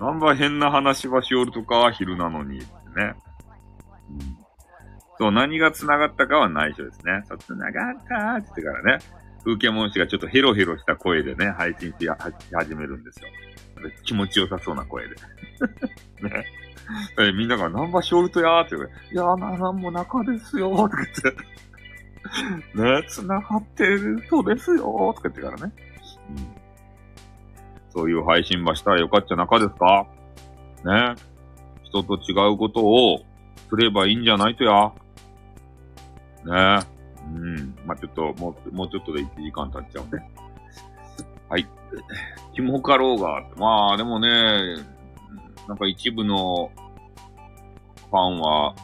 なんば変な話はしおるとかは昼なのに、ね。うん。そう、何が繋がったかは内緒ですね。そう、繋がったーって言ってからね、風景文士がちょっとヘロヘロした声でね、配信し始めるんですよ。気持ちよさそうな声で。*laughs* ね。えみんなが、ナンバーショルトやーって言ういやーな、なんも中ですよーとか言って。*laughs* ね、繋がってるとですよーとか言ってからね。うん。そういう配信場したらよかっちゃ中ですか？ね。人と違うことをすればいいんじゃないとや。ねうん。まあ、ちょっと、もう、もうちょっとで1時間経っちゃうんで。はい。キモかろうが。まあ、でもね、なんか一部のファンは、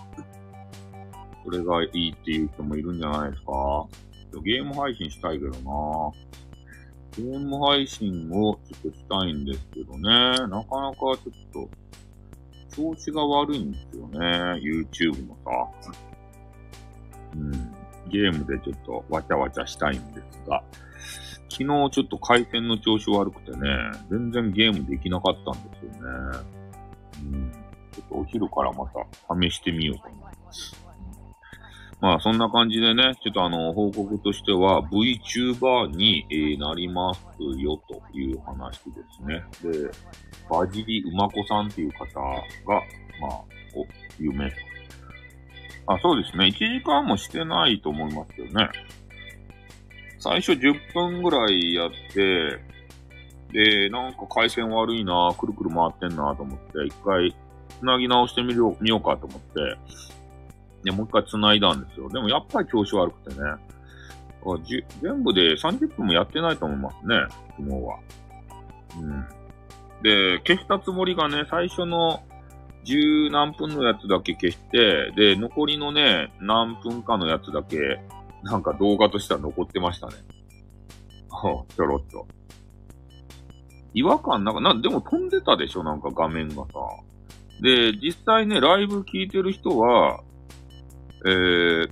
それがいいっていう人もいるんじゃないですか。ゲーム配信したいけどなゲーム配信をちょっとしたいんですけどね。なかなかちょっと、調子が悪いんですよね。YouTube もさ。うん。ゲームでちょっとわちゃわちゃしたいんですが、昨日ちょっと回線の調子悪くてね、全然ゲームできなかったんですよね。うん。ちょっとお昼からまた試してみようと思います。まあそんな感じでね、ちょっとあの、報告としては VTuber に、なりますよという話ですね。で、バジリうまこさんっていう方が、まあ、お、有名あ、そうですね。1時間もしてないと思いますけどね。最初10分ぐらいやって、で、なんか回線悪いなくるくる回ってんなと思って、一回繋ぎ直してみよう、見ようかと思って、で、もう一回繋いだんですよ。でもやっぱり調子悪くてね。全部で30分もやってないと思いますね、昨日は。うん。で、消したつもりがね、最初の十何分のやつだけ消して、で、残りのね、何分かのやつだけ、なんか動画としては残ってましたね。ちょろっと。違和感なんか、な、でも飛んでたでしょなんか画面がさ。で、実際ね、ライブ聞いてる人は、えー、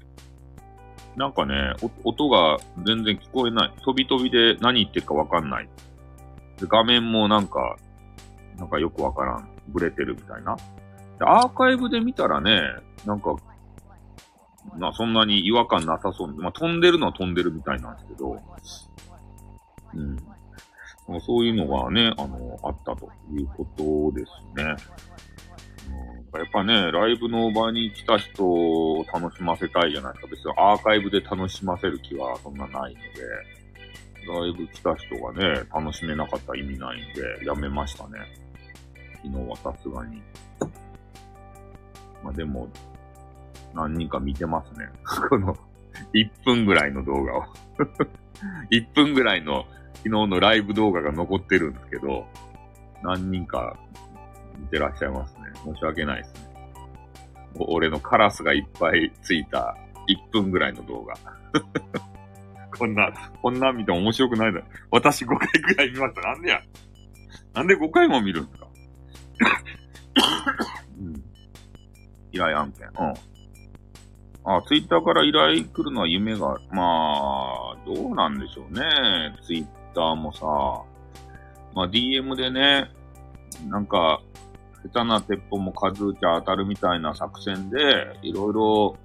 なんかね、音が全然聞こえない。飛び飛びで何言ってるかわかんない。で、画面もなんか、なんかよくわからん。ブレてるみたいな。アーカイブで見たらね、なんか、まあそんなに違和感なさそうに。まあ飛んでるのは飛んでるみたいなんですけど、うん。そういうのがね、あの、あったということですね。うん、やっぱね、ライブの場に来た人を楽しませたいじゃないですか。別にアーカイブで楽しませる気はそんなないので、ライブ来た人がね、楽しめなかったら意味ないんで、やめましたね。昨日はさすがに。まあでも、何人か見てますね。*laughs* この、1分ぐらいの動画を。*laughs* 1分ぐらいの昨日のライブ動画が残ってるんですけど、何人か見てらっしゃいますね。申し訳ないですね。俺のカラスがいっぱいついた1分ぐらいの動画。*laughs* こんな、こんな見ても面白くないだろ。私5回ぐらい見ました。なんでやなんで5回も見るんですか？うん。依頼案件。うん。あ、ツイッターから依頼来るのは夢がある、まあ、どうなんでしょうね。ツイッターもさ、まあ DM でね、なんか、下手な鉄砲も数打ち当たるみたいな作戦で、いろいろ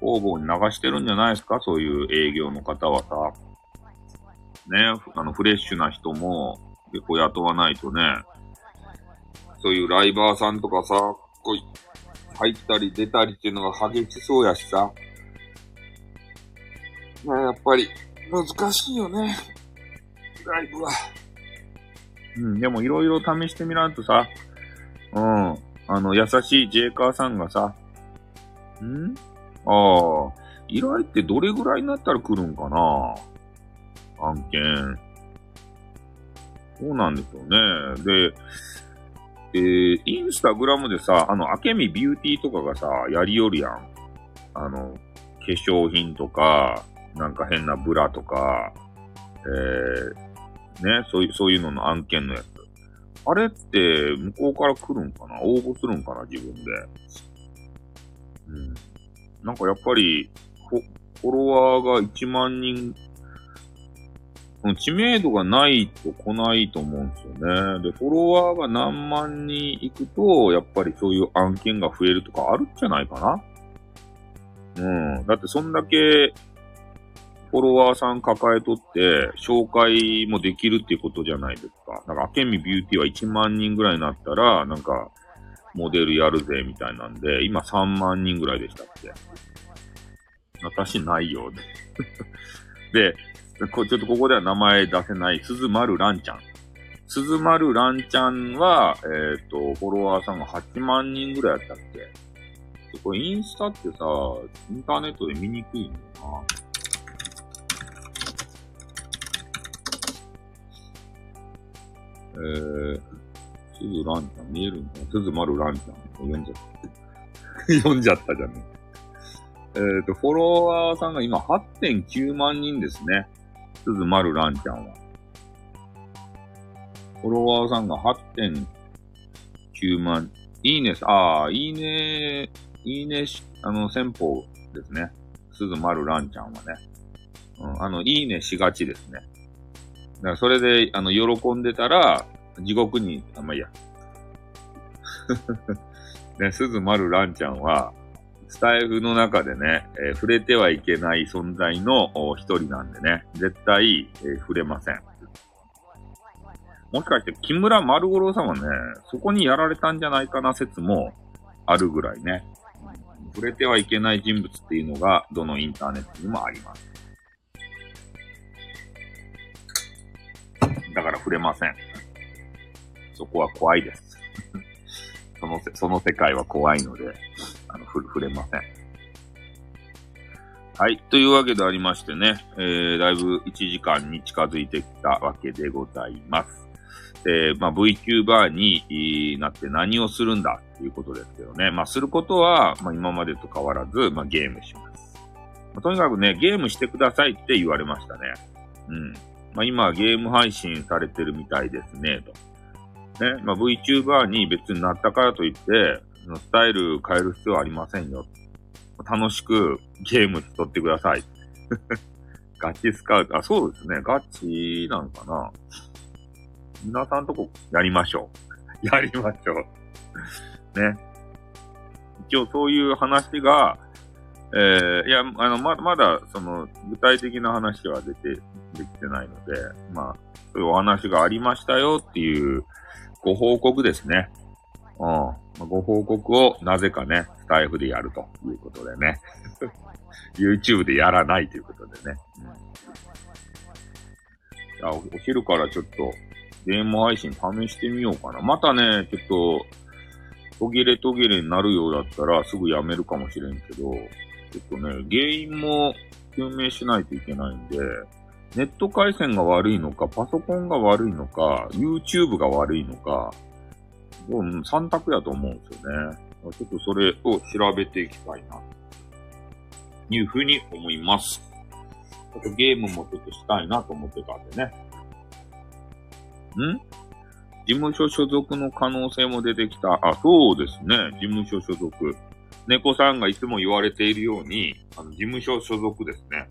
方々に流してるんじゃないですか？そういう営業の方はさ。ね、あの、フレッシュな人も結構雇わないとね、そういうライバーさんとかさ、こう、入ったり出たりっていうのが激しそうやしさ。まあ、やっぱり、難しいよね。ライブは。うん、でもいろいろ試してみらんとさ、うん、あの、優しいジェイカーさんがさ、ん？ああ、依頼ってどれぐらいになったら来るんかな？案件。そうなんですよね。で、えー、インスタグラムでさ、あの、あけみビューティーとかがさ、やりよるやん。あの、化粧品とか、なんか変なブラとか、えー、ね、そういう、そういうのの案件のやつ。あれって、向こうから来るんかな？応募するんかな？自分で。うん。なんかやっぱり、フォロワーが1万人、知名度がないと来ないと思うんですよね。で、フォロワーが何万人行くと、やっぱりそういう案件が増えるとかあるんじゃないかなうん。だってそんだけ、フォロワーさん抱えとって、紹介もできるっていうことじゃないですか。なんか、アケミビューティーは1万人ぐらいになったら、なんか、モデルやるぜ、みたいなんで、今3万人ぐらいでしたっけ私ないよ。で、*laughs* こちょっとここでは名前出せない、鈴丸蘭ちゃん。鈴丸蘭ちゃんは、えっ、ー、と、フォロワーさんが8万人ぐらいやったっけ？これインスタってさ、インターネットで見にくいんだよな？えー、鈴蘭ちゃん見えるんだ。鈴丸蘭ちゃん。読んじゃった。*laughs* 読んじゃったじゃね。えっ、ー、と、フォロワーさんが今8.9万人ですね。鈴丸蘭ちゃんは。フォロワーさんが8.9万。いいね、ああ、いいね、いいねあの、先方ですね。鈴丸蘭ちゃんはね。うん、あの、いいねしがちですね。だからそれで、あの、喜んでたら、地獄に、あ、まあ、いいや。*laughs* ね、鈴丸蘭ちゃんは、スタイフの中でね、えー、触れてはいけない存在の一人なんでね、絶対、えー、触れません。もしかして、木村丸五郎さんはね、そこにやられたんじゃないかな説もあるぐらいね、触れてはいけない人物っていうのが、どのインターネットにもあります。だから触れません。そこは怖いです。*laughs* その、その世界は怖いので、あの、ふ、触れません。はい。というわけでありましてね、えー、だいぶ1時間に近づいてきたわけでございます。で、まあ、VTuber になって何をするんだっていうことですけどね。まあ、することは、まあ、今までと変わらず、まあ、ゲームします。まあ、とにかくね、ゲームしてくださいって言われましたね。うん。まあ、今、ゲーム配信されてるみたいですね、と。ね、まあ、VTuber に別になったからといって、スタイル変える必要はありませんよ。楽しくゲームしとってください。*laughs* ガチスカウト、あ、そうですね。ガチなんかな。皆さんとこやりましょう。*laughs* やりましょう。ね。一応そういう話が、えー、いや、あの、ま、まだ、その、具体的な話は出て、できてないので、まあ、そういうお話がありましたよっていうご報告ですね。うん。ご報告をなぜかね、スタイフでやるということでね。*laughs* YouTube でやらないということでね。や、おお昼からちょっと、ゲーム配信試してみようかな。またね、ちょっと、途切れ途切れになるようだったら、すぐやめるかもしれんけど、ちょっとね、原因も究明しないといけないんで、ネット回線が悪いのか、パソコンが悪いのか、YouTube が悪いのか、もう3択やと思うんですよね。ちょっとそれを調べていきたいな、いうふうに思います。あとゲームもちょっとしたいなと思ってたんでね。ん？事務所所属の可能性も出てきた。あ、そうですね。事務所所属。猫さんがいつも言われているように、あの、事務所所属ですね。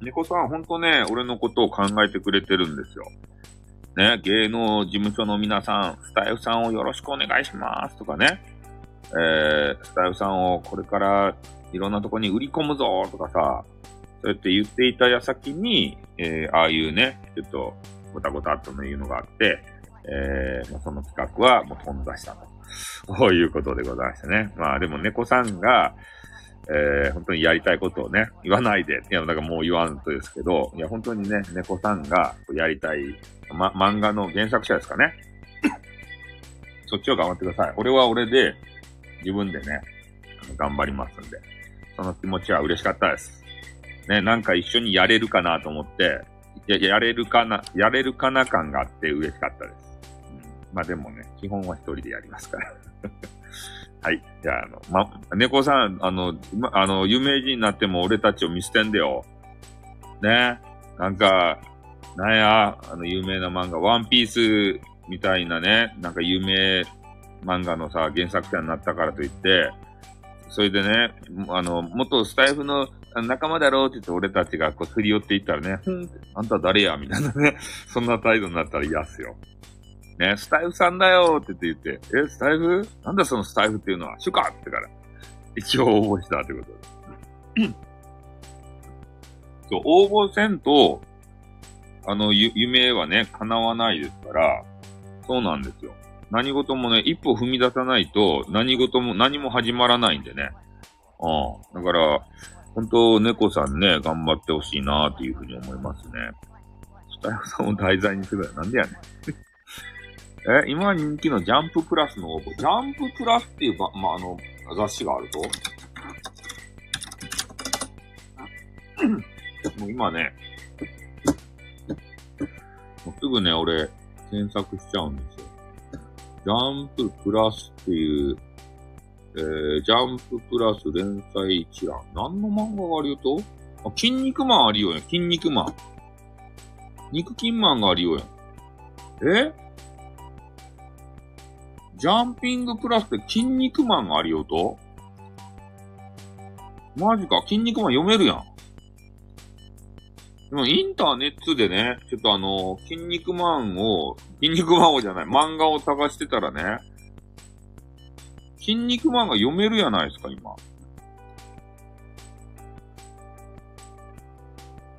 猫さん、ほんとね、俺のことを考えてくれてるんですよ。ね、芸能事務所の皆さん、スタイフさんをよろしくお願いしますとかね。えー、スタイフさんをこれからいろんなとこに売り込むぞとかさ、そうやって言っていた矢先に、えー、ああいうね、ちょっと、ごたごたっというのがあって、えー、まあその企画はもう頓挫したと。*laughs* そういうことでございましてね。まあでも猫さんが、えー、本当にやりたいことをね、言わないで、いや、だからもう言わんとですけど、いや、本当にね、猫さんがやりたい、ま、漫画の原作者ですかね。*coughs* そっちを頑張ってください。俺は俺で、自分でね、頑張りますんで。その気持ちは嬉しかったです。ね、なんか一緒にやれるかなと思って、や、やれるかな、やれるかな感があって嬉しかったです。うん、まあでもね、基本は一人でやりますから。はい。じゃあ、あの、ま、猫さん、あの、ま、あの、有名人になっても俺たちを見捨てんでよ。ね。なんか、なんや、あの、有名な漫画、ワンピースみたいなね、なんか有名漫画のさ、原作者になったからといって、それでね、あの、元スタイフの仲間だろうって言って俺たちがこうすり寄っていったらね、あんた誰や？みたいなね、そんな態度になったら嫌っすよ。ね、スタイフさんだよって言ってて、え、スタイフ？なんだそのスタイフっていうのは、シュカってから、一応応募したってことで。そう、応募せんと、あの、ゆ、夢はね、叶わないですから、そうなんですよ。何事もね、一歩踏み出さないと、何事も、何も始まらないんでね。うん。だから、本当猫さんね、頑張ってほしいなっていうふうに思いますね。スタイフさんを題材にするなんでやねん。え、今人気のジャンププラスの応募。ジャンププラスっていうば、まあ、あの、雑誌があると *coughs* もう今ね、もうすぐね、俺、検索しちゃうんですよ。ジャンププラスっていう、えー、ジャンププラス連載一覧。何の漫画があるよと？あ、筋肉マンあるよやん。筋肉マン。肉筋マンがあるよやん。え？ジャンピングプラスで筋肉マンがあるようと？マジか、筋肉マン読めるやん。でもインターネットでね、ちょっとあの、筋肉マンを、筋肉マンをじゃない、漫画を探してたらね、筋肉マンが読めるやないですか、今。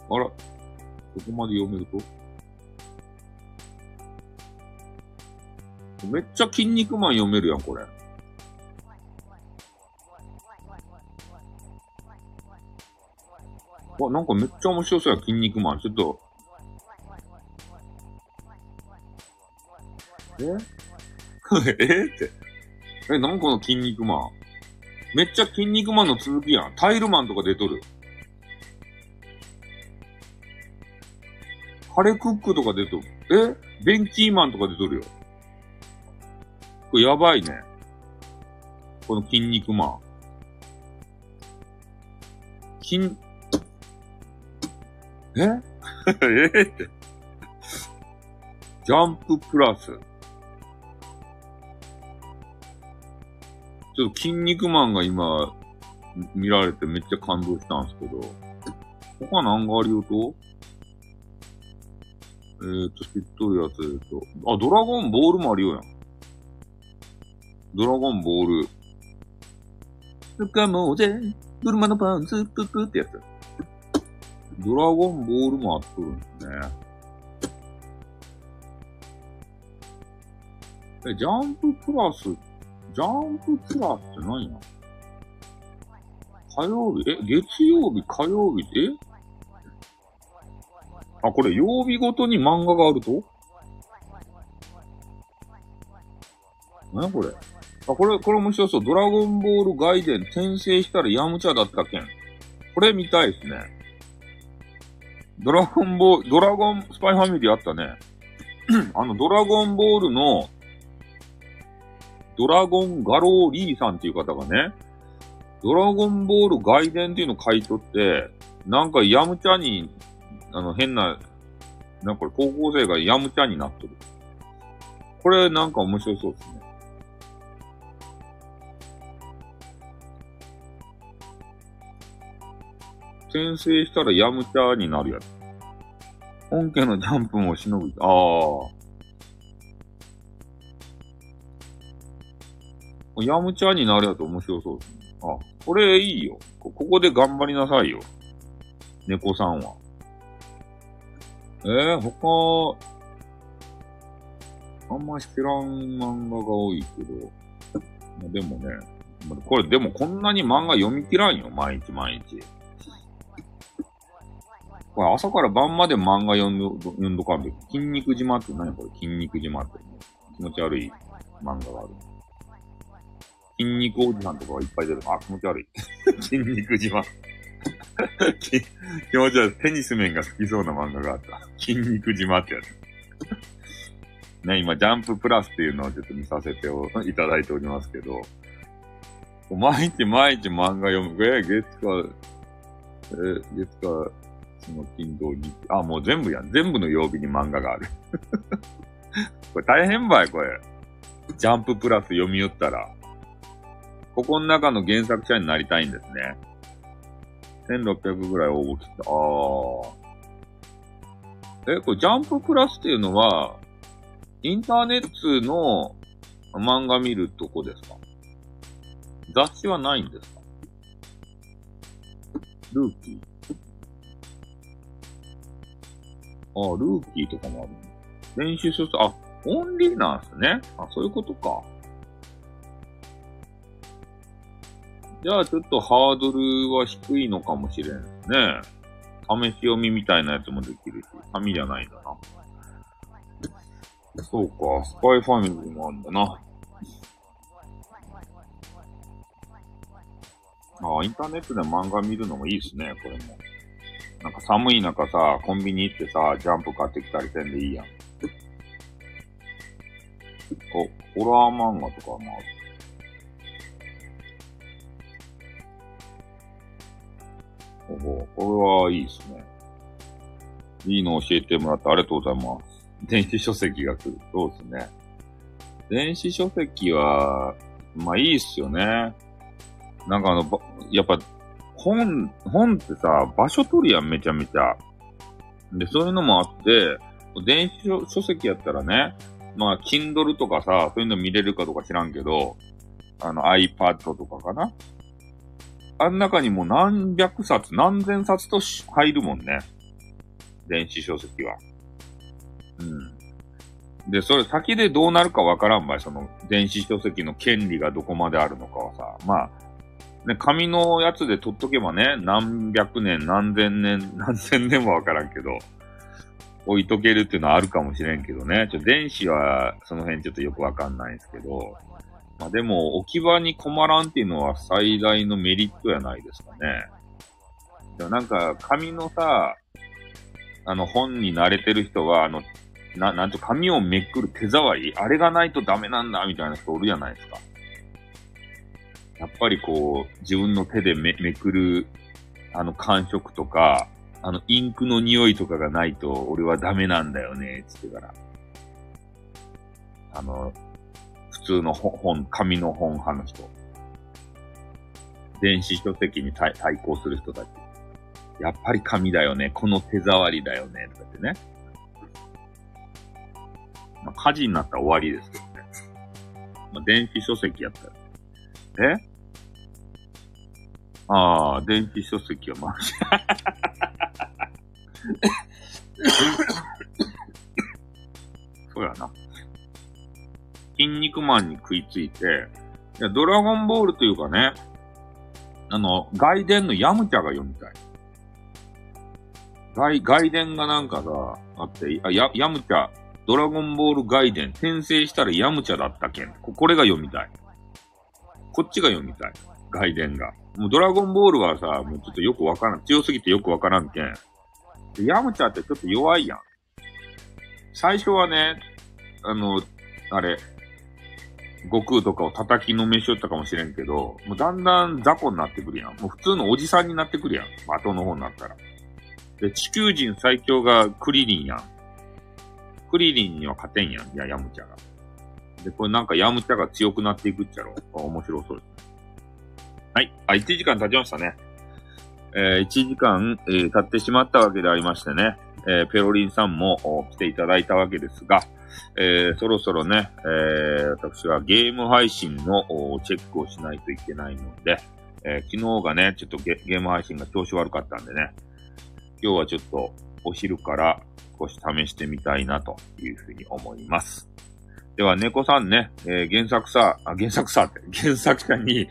あら、ここまで読めると？めっちゃ筋肉マン読めるやん、これ。わ、なんかめっちゃ面白そうや、筋肉マン。ちょっと。え？*laughs* え？って。え、なんこの筋肉マン。めっちゃ筋肉マンの続きやん。タイルマンとか出とる。ハレクックとか出とる。え？ベンキーマンとか出とるよ。これやばいね。この筋肉マン。筋、え？*laughs* え？えって。ジャンププラス。ちょっと筋肉マンが今、見られてめっちゃ感動したんですけど、他何があるよと？えーと、知っとるやつでと、あ、ドラゴンボールもあるよやん。ドラゴンボール。掴もうぜ、車のパンツ、プップってやつ。ドラゴンボールもあっとるんですね。え、ジャンププラス、ジャンププラスって何や火曜日、え、月曜日、火曜日、え？あ、これ曜日ごとに漫画があると？何これ？あ、これ、これ面白そう。ドラゴンボールガイデン転生したらヤムチャだったけん。これ見たいですね。ドラゴンボール、ドラゴンスパイファミリーあったね。*clears throat* あの、ドラゴンボールの、ドラゴンガローリーさんっていう方がね、ドラゴンボール外伝っていうのを買い取って、なんかヤムチャに、あの、変な、なんか高校生がヤムチャになっとる。これなんか面白そうですね。転生したらヤムチャになるやつ。本家のジャンプもしのぐ。ああ。ヤムチャになるやつ面白そうですね。あ、これいいよ。ここで頑張りなさいよ。猫さんは。えー、他、あんま知らん漫画が多いけど。でもね、これでもこんなに漫画読み切らんよ。毎日毎日。これ朝から晩まで漫画読んど、読んどかんで、筋肉島って何これ？筋肉島って。気持ち悪い漫画がある。筋肉おじさんとかがいっぱい出る。あ、気持ち悪い。*laughs* 筋肉島。き *laughs* 気持ち悪い。テニス面が好きそうな漫画があった。筋肉島ってやつ。*laughs* ね、今、ジャンププラスっていうのをちょっと見させていただいておりますけど、毎日毎日漫画読む。え、月か、え、月か、の金土日。あ、もう全部やん。全部の曜日に漫画がある。*laughs* これ大変ばい、これ。ジャンププラス読み寄ったら。ここの中の原作者になりたいんですね。1600ぐらい応募来た。あー。え、これジャンププラスっていうのは、インターネットの漫画見るとこですか？雑誌はないんですか？ルーキー。あ、ルーキーとかもある。練習書数、あ、オンリーなんすね。あ、そういうことか。じゃあちょっとハードルは低いのかもしれんですね。試し読みみたいなやつもできるし、紙じゃないんだな。そうか、スパイファミリーもあるんだな。ああ、インターネットで漫画見るのもいいっすね、これも。なんか寒い中さ、コンビニ行ってさ、ジャンプ買ってきたりせんでいいやん。お、ホラー漫画とかもある。おほこれはいいっすね。いいの教えてもらってありがとうございます。電子書籍が来る。そうですね。電子書籍は、まあいいっすよね。なんかあの、やっぱ、本、本ってさ、場所取るやん、めちゃめちゃ。で、そういうのもあって、電子書書籍やったらね、まあ、Kindle とかさ、そういうの見れるかどうか知らんけど、あの iPad とかかな。あん中にも何百冊、何千冊と入るもんね。電子書籍は。うん。で、それ先でどうなるかわからんばい、その電子書籍の権利がどこまであるのかはさ。まあ、ね、紙のやつで取っとけばね、何百年、何千年、*laughs* 何千年もわからんけど、置いとけるっていうのはあるかもしれんけどね。ちょ、電子はその辺ちょっとよくわかんないんですけど、まあでも置き場に困らんっていうのは最大のメリットやないですかね。でもなんか紙のさ、あの本に慣れてる人は、あの、な、なんと紙をめくる手触りあれがないとダメなんだみたいな人おるじゃないですか。やっぱりこう、自分の手でめめくる、あの感触とか、あのインクの匂いとかがないと俺はダメなんだよね、つってから。あの、普通の本、紙の本派の人。電子書籍に対対抗する人たち。やっぱり紙だよね。この手触りだよね。とかってね。まあ、火事になったら終わりですけどね。まあ、電子書籍やったら。え？ああ、電子書籍はまあ、*laughs* そうやな。筋肉マンに食いついて、いや、ドラゴンボールというかね、あの、外伝のヤムチャが読みたい。外、外伝がなんかさ、あって、あ、や、ヤムチャ、ドラゴンボール外伝、転生したらヤムチャだったけん。ここれが読みたい。こっちが読みたい。外伝が。もうドラゴンボールはさ、もうちょっとよくわからん。強すぎてよくわからんけん。ヤムチャってちょっと弱いやん。最初はね、あの、あれ、悟空とかを叩きのめしよったかもしれんけど、もうだんだん雑魚になってくるやん。もう普通のおじさんになってくるやん。後の方になったら。で、地球人最強がクリリンやん。クリリンには勝てんやん。いや、ヤムチャが。で、これなんかヤムチャが強くなっていくっちゃろ。面白そうですね。はい。あ、1時間経ちましたね。えー、1時間、えー経ってしまったわけでありましてね。えーペロリンさんも来ていただいたわけですが、えーそろそろね、えー私はゲーム配信のチェックをしないといけないので、えー昨日がね、ちょっとゲゲーム配信が調子悪かったんでね、今日はちょっとお昼から少し試してみたいなというふうに思います。では、猫さんね、えー原作者、あ、原作者って、原作者に、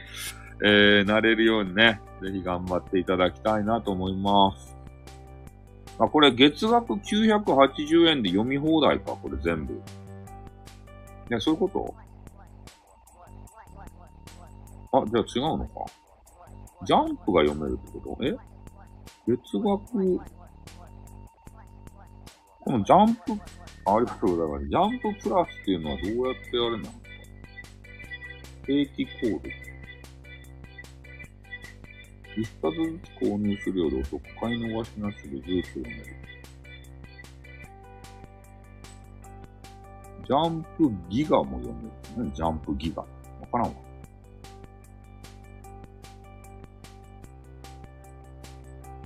えーなれるようにね、ぜひ頑張っていただきたいなと思います。あ、これ月額980円で読み放題か、これ全部。ね、そういうこと？あ、じゃあ違うのか。ジャンプが読めるってこと？え？月額、このジャンプ、あありがとうございます。ジャンププラスっていうのはどうやってやるの？定期購読？一冊ずつ購入するより遅く、買い逃しなしでずっと読める。ジャンプギガも読める。何ジャンプギガ。わからんわ。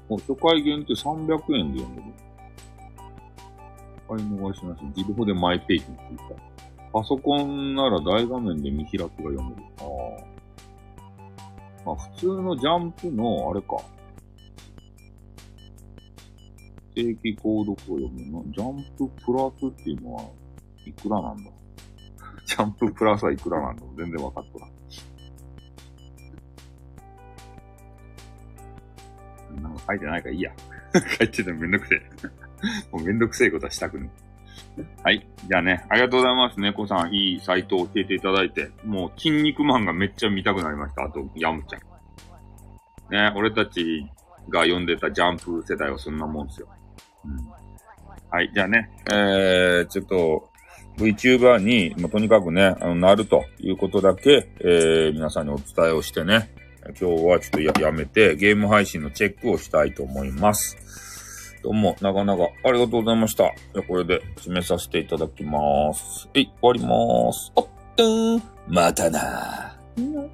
もう初回限定300円で読める。買い逃しなし、自動でマイページに追加。パソコンなら大画面で見開きが読める。ああ。まあ普通のジャンプの、あれか。定期購読を読むの。ジャンププラスっていうのはいくらなんだ？*laughs* ジャンププラスはいくらなんだ？全然わかっとらん。なんか書いてないからいいや。*laughs* 書いててもめんどくせえ。*laughs* もうめんどくせえことはしたくねえ。はい。じゃあね、ありがとうございます。猫さん、いいサイトを教えていただいて、もう、筋肉マンがめっちゃ見たくなりました。あと、ヤムちゃん。ね、俺たちが読んでたジャンプ世代はそんなもんですよ。うん。はい。じゃあね、えー、ちょっと、VTuber に、もうとにかくね、あの、なるということだけ、えー、皆さんにお伝えをしてね、今日はちょっとややめて、ゲーム配信のチェックをしたいと思います。どうも、長々ありがとうございました。じゃこれで締めさせていただきます。はい、終わります。おっ、とーん、またなうん